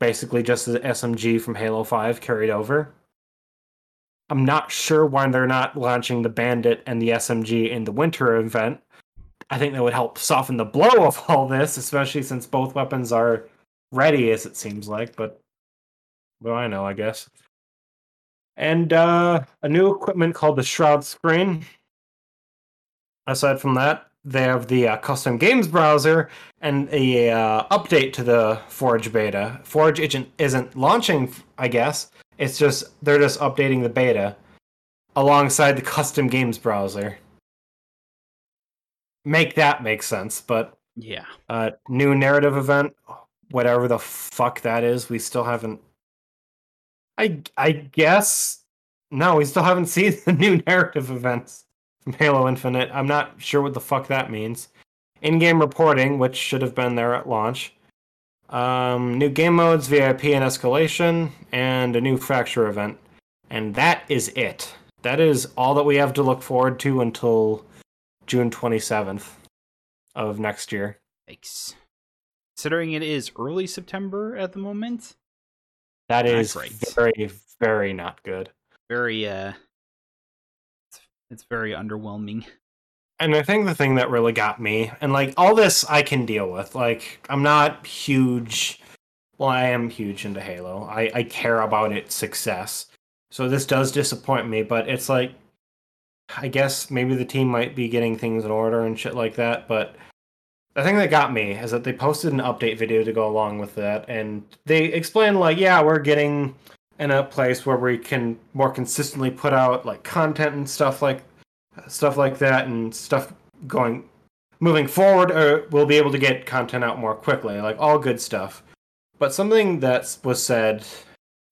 basically just the SMG from Halo 5 carried over. I'm not sure why they're not launching the Bandit and the SMG in the winter event. I think that would help soften the blow of all this, especially since both weapons are ready, as it seems like. But well, I know, I guess. And uh, a new equipment called the Shroud Screen. Aside from that, they have the uh, custom games browser and a uh, update to the Forge beta. Forge isn't isn't launching, I guess. It's just they're just updating the beta alongside the custom games browser. Make that make sense, but yeah. Uh, new narrative event, whatever the fuck that is, we still haven't. I I guess no, we still haven't seen the new narrative events from Halo Infinite. I'm not sure what the fuck that means. In-game reporting, which should have been there at launch. Um, new game modes, VIP and escalation, and a new fracture event. And that is it. That is all that we have to look forward to until June 27th of next year. Thanks. Considering it is early September at the moment, that is very, very not good. Very, uh, it's, it's very underwhelming and I think the thing that really got me, and like all this I can deal with. Like I'm not huge. Well, I am huge into Halo. I, I care about its success. So this does disappoint me, but it's like I guess maybe the team might be getting things in order and shit like that. But the thing that got me is that they posted an update video to go along with that, and they explained like, yeah, we're getting in a place where we can more consistently put out like content and stuff like stuff like that and stuff going moving forward or uh, we'll be able to get content out more quickly like all good stuff. But something that was said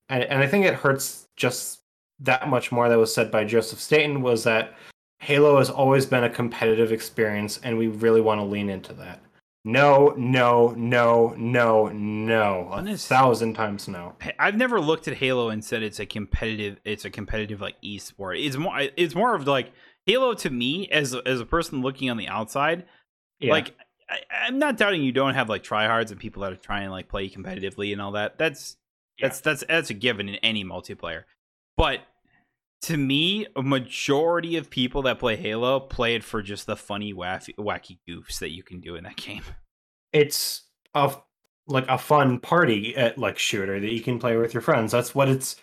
and, and i think it hurts just that much more that was said by Joseph Staten was that Halo has always been a competitive experience, and we really want to lean into that. No, no, no, no, no. A Honest- thousand times no. I've never looked at Halo and said it's a competitive it's a competitive like esport. It's more it's more of like Halo to me as as a person looking on the outside. Yeah. Like I, I'm not doubting you don't have like tryhards and people that are trying to like play competitively and all that. That's Yeah. that's that's that's a given in any multiplayer. But to me, a majority of people that play Halo play it for just the funny wacky, goofs that you can do in that game. it's a like a fun party at like shooter that you can play with your friends. That's what it's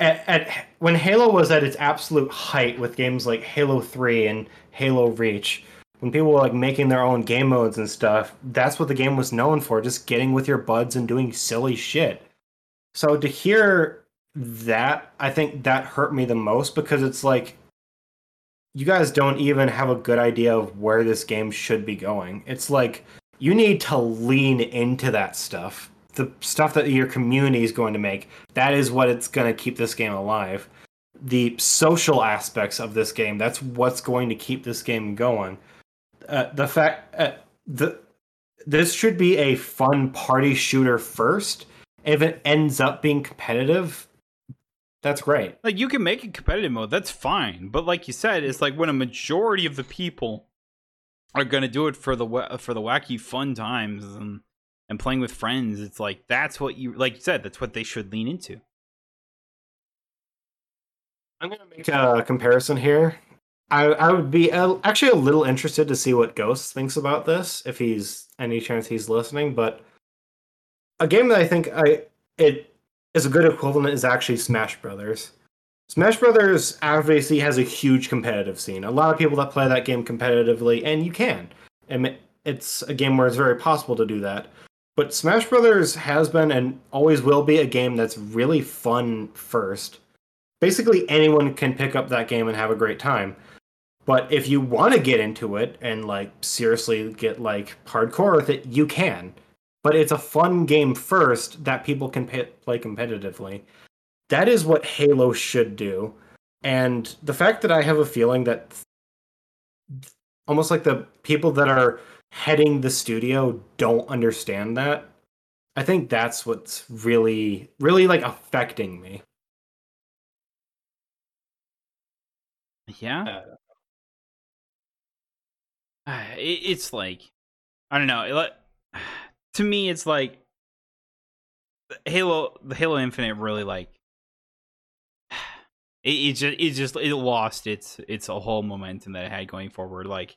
at, at when Halo was at its absolute height with games like Halo 3 and Halo Reach. When people were like making their own game modes and stuff, that's what the game was known for, just getting with your buds and doing silly shit. So to hear that, I think that hurt me the most because it's like you guys don't even have a good idea of where this game should be going. It's like you need to lean into that stuff. The stuff that your community is going to make. That is what it's going to keep this game alive. The social aspects of this game. That's what's going to keep this game going. Uh, the fact uh, the this should be a fun party shooter first. If it ends up being competitive, that's great. Like you can make it competitive mode, that's fine. But like you said, it's like when a majority of the people are gonna do it for the for the wacky fun times and and playing with friends. It's like that's what you like you said. That's what they should lean into. I'm gonna make a comparison here. I I would be uh, actually a little interested to see what Ghost thinks about this if he's any chance he's listening. But a game that I think I it a good equivalent is actually Smash Brothers. Smash Brothers obviously has a huge competitive scene. A lot of people that play that game competitively, and you can. And it's a game where it's very possible to do that. But Smash Brothers has been and always will be a game that's really fun first basically anyone can pick up that game and have a great time. But if you want to get into it and like seriously get like hardcore with it, you can. But it's a fun game first that people can pa play competitively. That is what Halo should do. And the fact that I have a feeling that almost like the people that are heading the studio don't understand that. I think that's what's really really like affecting me. Yeah, Uh, it's like I don't know. It, like, to me, it's like Halo. The Halo Infinite really like it, it just it just it lost its its a whole momentum that it had going forward. Like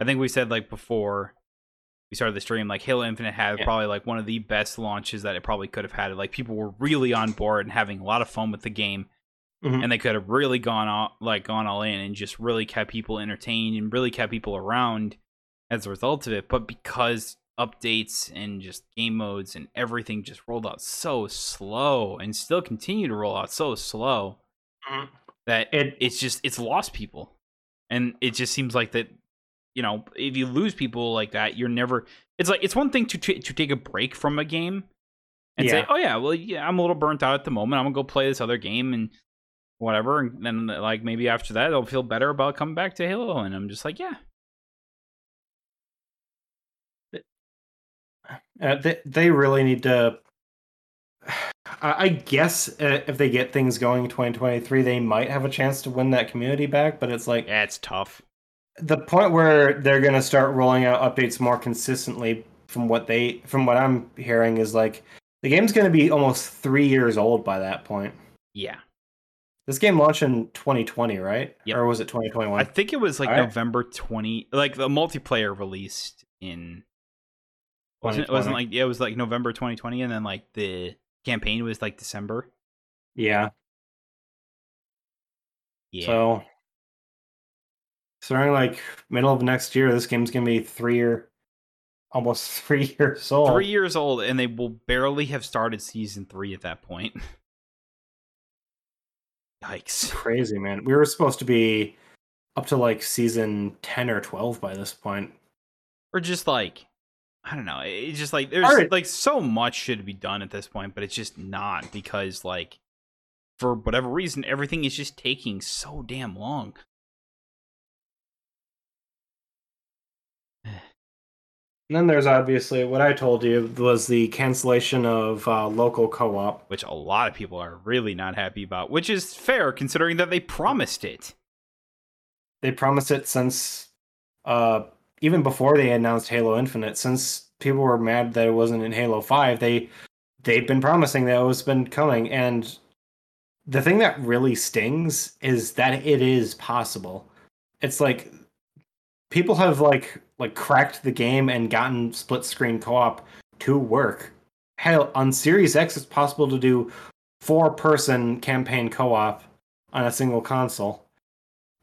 I think we said like before we started the stream, like Halo Infinite had Yeah. probably like one of the best launches that it probably could have had. Like people were really on board and having a lot of fun with the game Mhm. and they could have really gone all like gone all in and just really kept people entertained and really kept people around as a result of it but because updates and just game modes and everything just rolled out so slow and still continue to roll out so slow Mhm. that It- it's just it's lost people. And it just seems like that you know if you lose people like that you're never it's like it's one thing to t- to take a break from a game and say oh yeah well yeah i'm a little burnt out at the moment. I'm gonna go play this other game and whatever. And then like maybe after that i'll feel better about coming back to halo. And i'm just like yeah Uh, they, they really need to. I guess uh, if they get things going in 2023, they might have a chance to win that community back. But it's like yeah it's tough the point where they're going to start rolling out updates more consistently. From what they, from what I'm hearing, is like the game's going to be almost three years old by that point. yeah This game launched in 2020, right? Yep. Or was it 2021? i think it was like Alright. november 20 like the multiplayer released in wasn't, it wasn't like yeah it was like november 2020 and then like the campaign was like december yeah. yeah So, starting like middle of next year, this game's gonna be three year, almost three years old. three years old and they will barely have started season three at that point yikes Crazy man. We were supposed to be up to like season ten or twelve by this point. or just like I don't know. It's just like there's like so much should be done at this point, but it's just not because like for whatever reason, everything is just taking so damn long. And then there's obviously what I told you was the cancellation of uh, local co-op. which a lot of people are really not happy about, which is fair considering that they promised it. They promised it since uh, even before they announced Halo Infinite. Since people were mad that it wasn't in Halo Five, they they've been promising that it was been coming. And the thing that really stings is that it is possible. It's like people have like like cracked the game and gotten split screen co-op to work. Hell, on Series X, it's possible to do four person campaign co-op on a single console.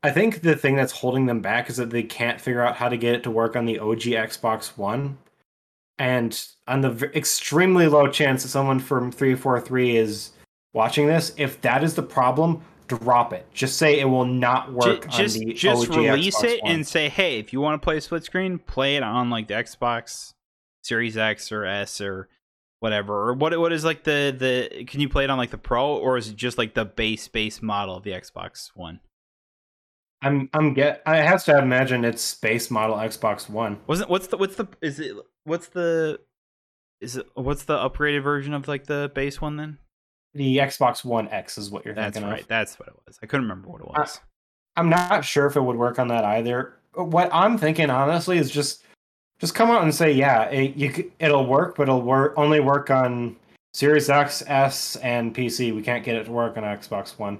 I think the thing that's holding them back is that they can't figure out how to get it to work on the OG Xbox One. And on the v- extremely low chance that someone from 343 is watching this, if that is the problem, drop it. Just say it will not work Ju- just on the just OG release Xbox it One. and say, hey, if you want to play split screen, play it on like the Xbox Series X or S or whatever. Or what what is like the the can you play it on like the Pro or is it just like the base base model of the Xbox One? I'm I'm get I have to imagine it's base model Xbox One. Wasn't what's the what's the is it what's the is it what's the upgraded version of like the base one then? The Xbox One X is what you're That's thinking right. of. That's what it was. I couldn't remember what it was. I'm not sure if it would work on that either. What I'm thinking honestly is just just come out and say yeah, it you, it'll work, but it'll work only work on Series X, S, and PC. We can't get it to work on Xbox One.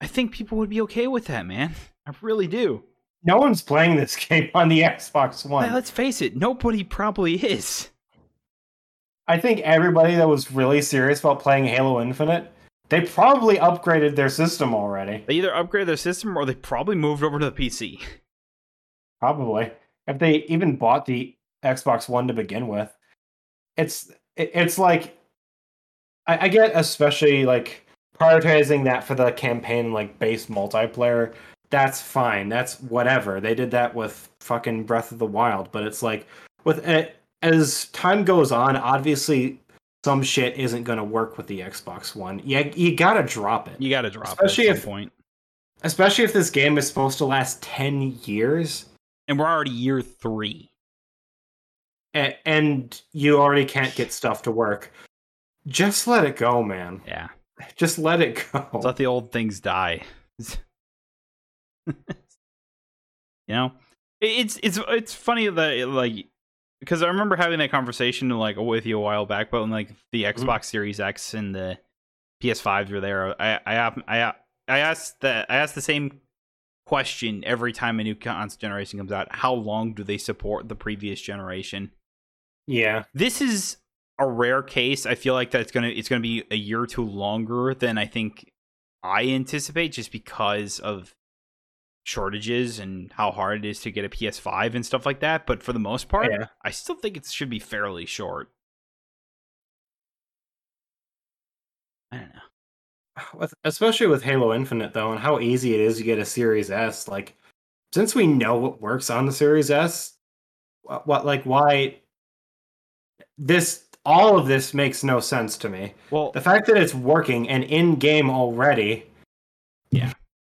I think people would be okay with that, man. I really do. No one's playing this game on the Xbox One. Let's face it, nobody probably is. I think everybody that was really serious about playing Halo Infinite, they probably upgraded their system already. They either upgraded their system or they probably moved over to the PC. Probably. If they even bought the Xbox One to begin with. It's it's like I, I get especially like prioritizing that for the campaign like base multiplayer. That's fine. That's whatever. They did that with fucking Breath of the Wild, but it's like with it as time goes on, obviously some shit isn't going to work with the Xbox One. Yeah, you got to drop it. You got to drop Especially it at if- point. Especially if this game is supposed to last 10 years. And we're already year three. a- and you already can't get stuff to work. Just let it go, man. Yeah. Just let it go. Let the old things die. you know, it's it's it's funny that like because I remember having that conversation like with you a while back, but when like the mm-hmm. Xbox Series X and the PS5s were there, I I I I asked that I asked the same question every time a new console generation comes out. How long do they support the previous generation? Yeah, this is a rare case. I feel like that's gonna it's gonna be a year or two longer than I think I anticipate, just because of shortages and how hard it is to get a PS5 and stuff like that. But for the most part, Yeah. I still think it should be fairly short. I don't know. With- especially with Halo Infinite though, and how easy it is to get a Series S. Like, since we know what works on the Series S, what, what like why this all of this makes no sense to me. Well, The fact that it's working and in game already.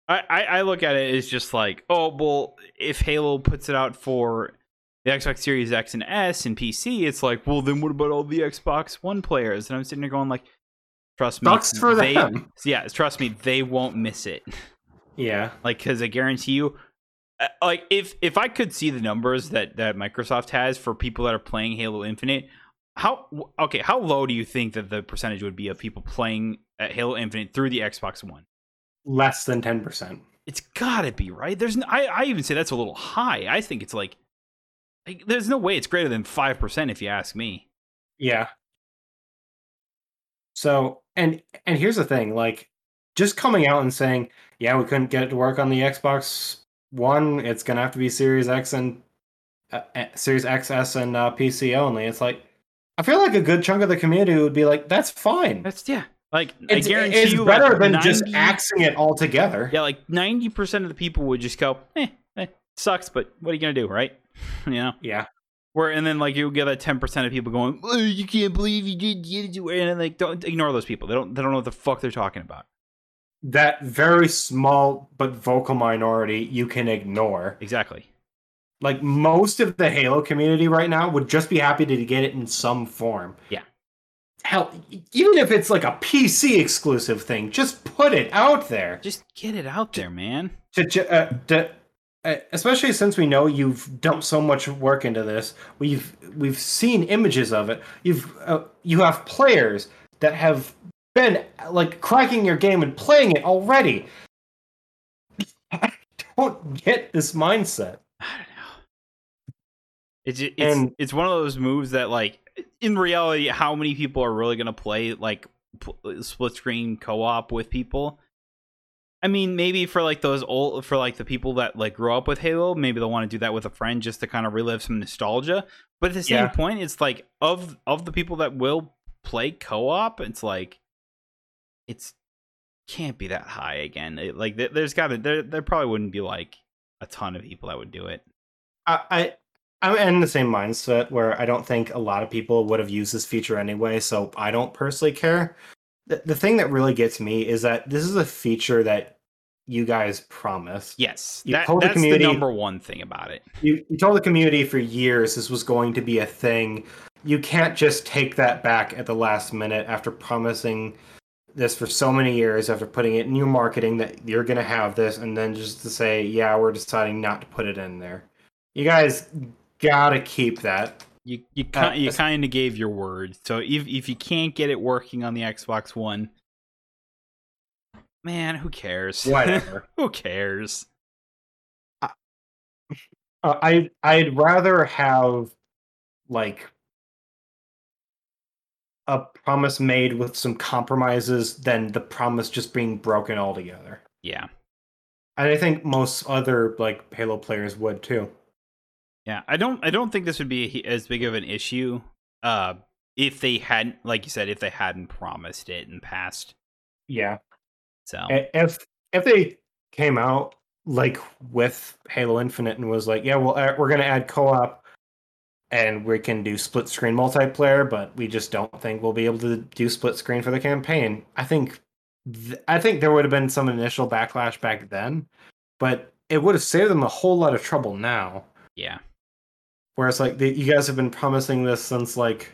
I, I, I look at it as just like, oh, well, if Halo puts it out for the Xbox Series X and S and PC, it's like, well, then what about all the Xbox One players? And I'm sitting there going, like, trust me, Sucks for they, them. yeah, trust me, they won't miss it. Yeah, Like, because I guarantee you, uh, like, if if I could see the numbers that that Microsoft has for people that are playing Halo Infinite, how okay, how low do you think that the percentage would be of people playing at Halo Infinite through the Xbox One? Less than ten percent. It's gotta be right. There's, I, I even say that's a little high. I think it's like, like there's no way it's greater than five percent if you ask me. Yeah. So and and here's the thing, like just coming out and saying, yeah, we couldn't get it to work on the Xbox One. It's gonna have to be Series X and uh, uh, Series XS and uh, PC only. It's like I feel like a good chunk of the community would be like, that's fine. That's yeah. Like It's, I guarantee it's you, better like, than 90, just axing it altogether. Yeah, like ninety percent of the people would just go, eh, eh, sucks, but what are you gonna do, right? you know. Yeah. Where and then like you'll get that ten percent of people going, oh, you can't believe you did, you did, and then like don't ignore those people. They don't they don't know what the fuck they're talking about. that very small but vocal minority you can ignore. Exactly. Like most of the Halo community right now would just be happy to get it in some form. Yeah. Hell, even if it's like a PC exclusive thing, just put it out there. Just get it out there, man. To, uh, to uh, especially since we know you've dumped so much work into this, we've we've seen images of it. You've uh, you have players that have been like cracking your game and playing it already. I don't get this mindset. I don't know. It's it's And- it's one of those moves that like in reality, how many people are really gonna play like p- split screen co op with people? I mean, maybe for like those old for like the people that like grew up with Halo, maybe they'll want to do that with a friend just to kind of relive some nostalgia. But at the same Yeah. point, it's like of of the people that will play co op, it's like it's can't be that high again. It, like there, there's got to there there probably wouldn't be like a ton of people that would do it. I, I I'm in the same mindset where I don't think a lot of people would have used this feature anyway, so I don't personally care. The, the thing that really gets me is that this is a feature that you guys promised. Yes, You that, told the that's community- the number one thing about it. You, you told the community for years this was going to be a thing. You can't just take that back at the last minute after promising this for so many years, after putting it in your marketing that you're going to have this, and then just to say, yeah, we're deciding not to put it in there. You guys gotta keep that. You you Uh, you kind of gave your word. So if if you can't get it working on the Xbox One, man, who cares? Whatever. who cares? uh, I I'd rather have like a promise made with some compromises than the promise just being broken altogether. Yeah, And I think most other like Halo players would too. Yeah. I don't I don't think this would be as big of an issue. Uh, if they hadn't, like you said, if they hadn't promised it in the past. Yeah. So If if they came out like with Halo Infinite and was like, yeah, well, uh, we're gonna add co-op and we can do split screen multiplayer, but we just don't think we'll be able to do split screen for the campaign. I think th- I think there would have been some initial backlash back then, but it would have saved them a whole lot of trouble now. yeah, Whereas like you guys have been promising this since like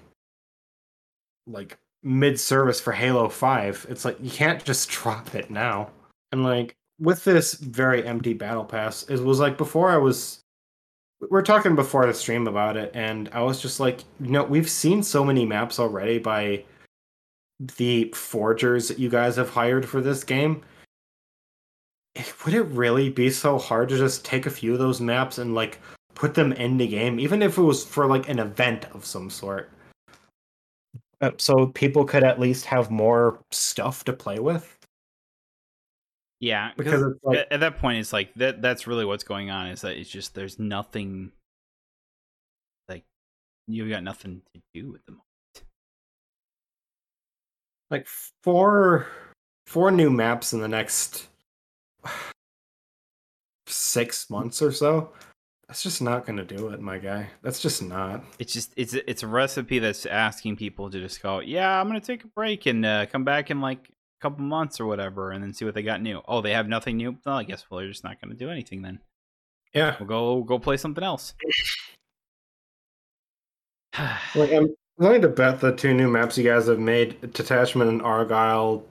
like mid service for Halo 5. It's like you can't just drop it now. And like with this very empty battle pass, it was like before I was we we're talking before the stream about it and I was just like, you know, we've seen so many maps already by the forgers that you guys have hired for this game. Would it really be so hard to just take a few of those maps and like put them in the game, even if it was for like an event of some sort. Uh, so people could at least have more stuff to play with. yeah. Because Because it's like, at, at that point, it's like that. That's really what's going on. Is that it's just there's nothing. Like you've got nothing to do with them. like four four new maps in the next six months or so. That's just not going to do it, my guy. That's just not. It's just it's it's a recipe that's asking people to just go, yeah, I'm gonna take a break and uh, come back in like a couple months or whatever, and then see what they got new. Oh, they have nothing new. Well, I guess well, they're just not gonna do anything then. Yeah. We'll go go play something else. Like I'm willing to bet the two new maps you guys have made, Detachment and Argyle,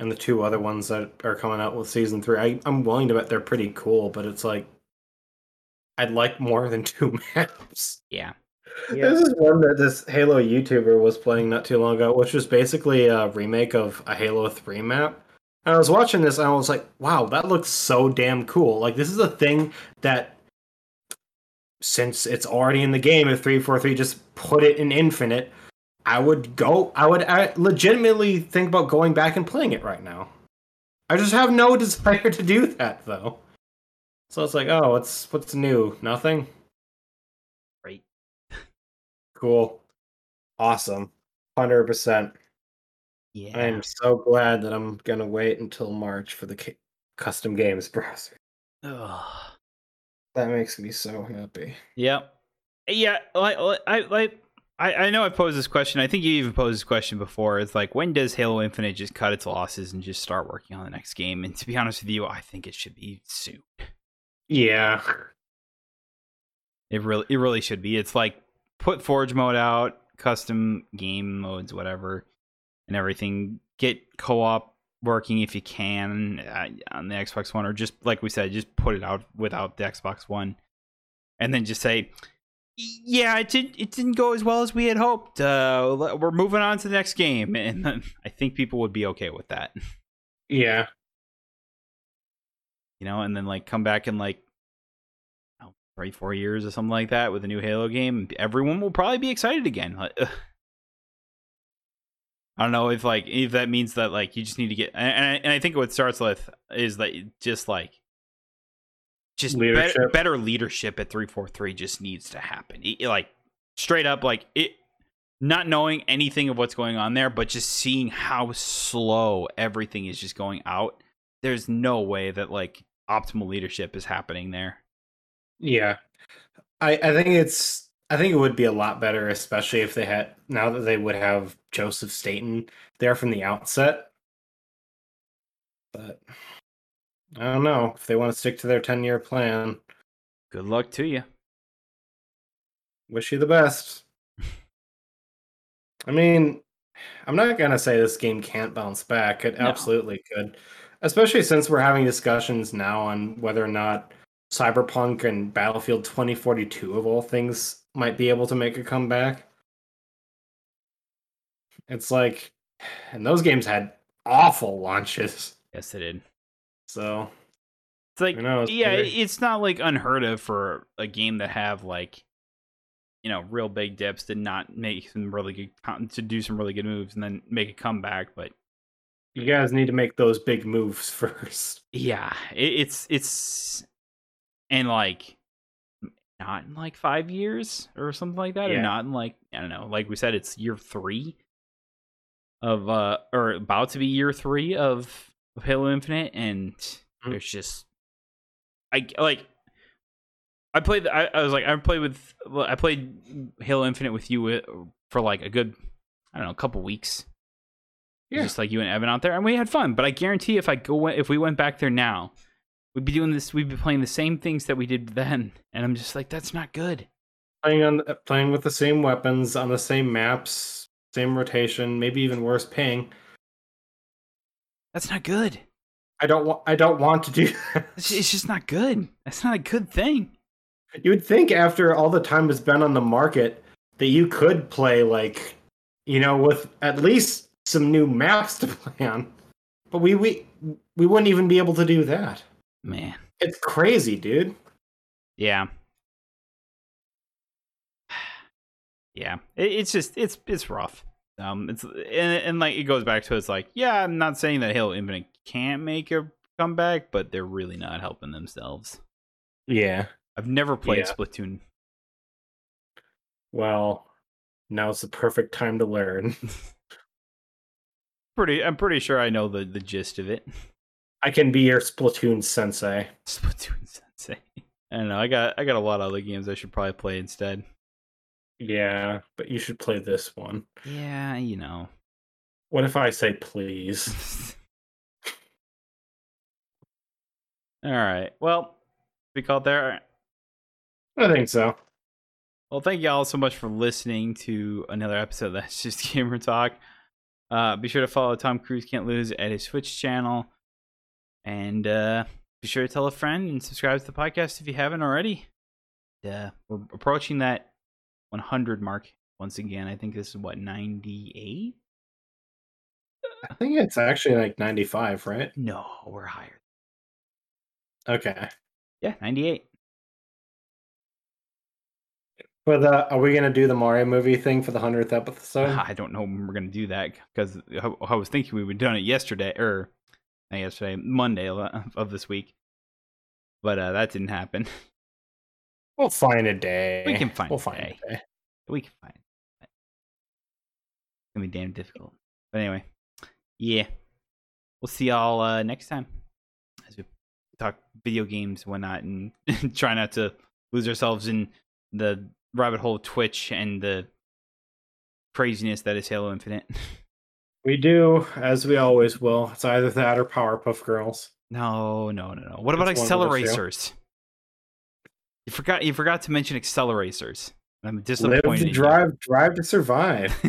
and the two other ones that are coming out with season three. I, I'm willing to bet they're pretty cool, but it's like I'd like more than two maps. yeah, This is one that this Halo YouTuber was playing not too long ago, which was basically a remake of a Halo 3 map. And I was watching this and I was like, wow, that looks so damn cool. Like, this is a thing that, since it's already in the game, if 343 just put it in Infinite, I would go, I would I legitimately think about going back and playing it right now. I just have no desire to do that, though. So it's like, oh, what's what's new? Nothing? great. Cool. Awesome. 100%. Yeah, I am so glad that I'm going to wait until March for the ca- custom games browser. Ugh. That makes me so happy. Yep. Yeah, like like- I like I, I know I posed this question. I think you even posed this question before. It's like, when does Halo Infinite just cut its losses and just start working on the next game? And to be honest with you, I think it should be soon. Yeah. It really, it really should be. It's like put Forge mode out, custom game modes, whatever, and everything. Get co-op working if you can uh, on the Xbox One, or just like we said, just put it out without the Xbox One, and then just say, "Yeah, it did. It didn't go as well as we had hoped. Uh, we're moving on to the next game," and I think people would be okay with that. Yeah. You know, and then like come back in like oh, three, four years or something like that with a new Halo game. Everyone will probably be excited again. Like. I don't know if like if that means that like you just need to get and I, and I think what starts with is that just like just better, Leadership. better leadership at 343 just needs to happen. It- like straight up like it not knowing anything of what's going on there but just seeing how slow everything is just going out. There's no way that like optimal leadership is happening there. Yeah. I I think it's I think it would be a lot better, especially if they had now that they would have Joseph Staten there from the outset. But I don't know if they want to stick to their ten year plan. Good luck to you. Wish you the best. I mean, I'm not gonna say this game can't bounce back. It No. absolutely could, especially since we're having discussions now on whether or not Cyberpunk and Battlefield 2042 of all things might be able to make a comeback. It's like, and those games had awful launches, Yes, they did. so It's like Who knows, yeah, maybe. it's not like unheard of for a game to have like you know real big dips to not make some really good to do some really good moves and then make a comeback. But you guys need to make those big moves first. yeah, it, it's it's and like not in like five years or something like that, or not in like I don't know. Like we said, it's year three of uh or about to be year three of, of Halo Infinite, and Mhm. there's just I like. I played. I, I was like, I played with. I played Halo Infinite with you uh, for like a good, I don't know, a couple weeks. Yeah. Just like you and Evan out there, and we had fun. But I guarantee, if I go, if we went back there now, we'd be doing this. We'd be playing the same things that we did then, and I'm just like, that's not good. playing on playing with the same weapons on the same maps, same rotation, maybe even worse ping. That's not good. I don't want. I don't want to do that. It's, it's just not good. That's not a good thing. You would think after all the time it's been on the market that you could play like, you know, with at least some new maps to play on. But we we we wouldn't even be able to do that. Man, It's crazy, dude. yeah, yeah. It, it's just it's it's rough. Um, it's and, and like it goes back to it's like yeah, I'm not saying that Halo Infinite can't make a comeback, but they're really not helping themselves. Yeah. I've never played Yeah. Splatoon. Well, now's the perfect time to learn. Pretty, I'm pretty sure I know the the gist of it. I can be your Splatoon sensei. Splatoon Sensei. I don't know. I got I got a lot of other games I should probably play instead. Yeah, but you should play this one. Yeah, you know. What if I say please? All right. Well, we called there. I think so. Well, thank you all so much for listening to another episode of That's Just Gamer Talk. Uh, be sure to follow Tom Cruise Can't Lose at his Twitch channel. And uh, be sure to tell a friend and subscribe to the podcast if you haven't already. Uh, we're approaching that 100 mark once again. I think this is what, 98? I think it's actually like 95, right? No, we're higher. Okay. Yeah, 98. But uh, are we gonna do the Mario movie thing for the hundredth episode? I don't know when we're gonna do that because I I was thinking we would done it yesterday or not yesterday, Monday of, this week, but uh, that didn't happen. We'll find a day. We can find We'll a find day. a day. we can find. It. It's gonna be damn difficult. But anyway, yeah, we'll see y'all uh, next time as we talk video games and whatnot, and try not to lose ourselves in the rabbit hole Twitch and the craziness that is Halo Infinite. We do, as we always will. It's either that or Powerpuff Girls. No, no, no, no. What about It's one of those two. acceleracers? You forgot. You forgot to mention acceleracers. I'm Live disappointed. to in you. drive, drive to survive.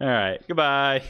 All right. Goodbye.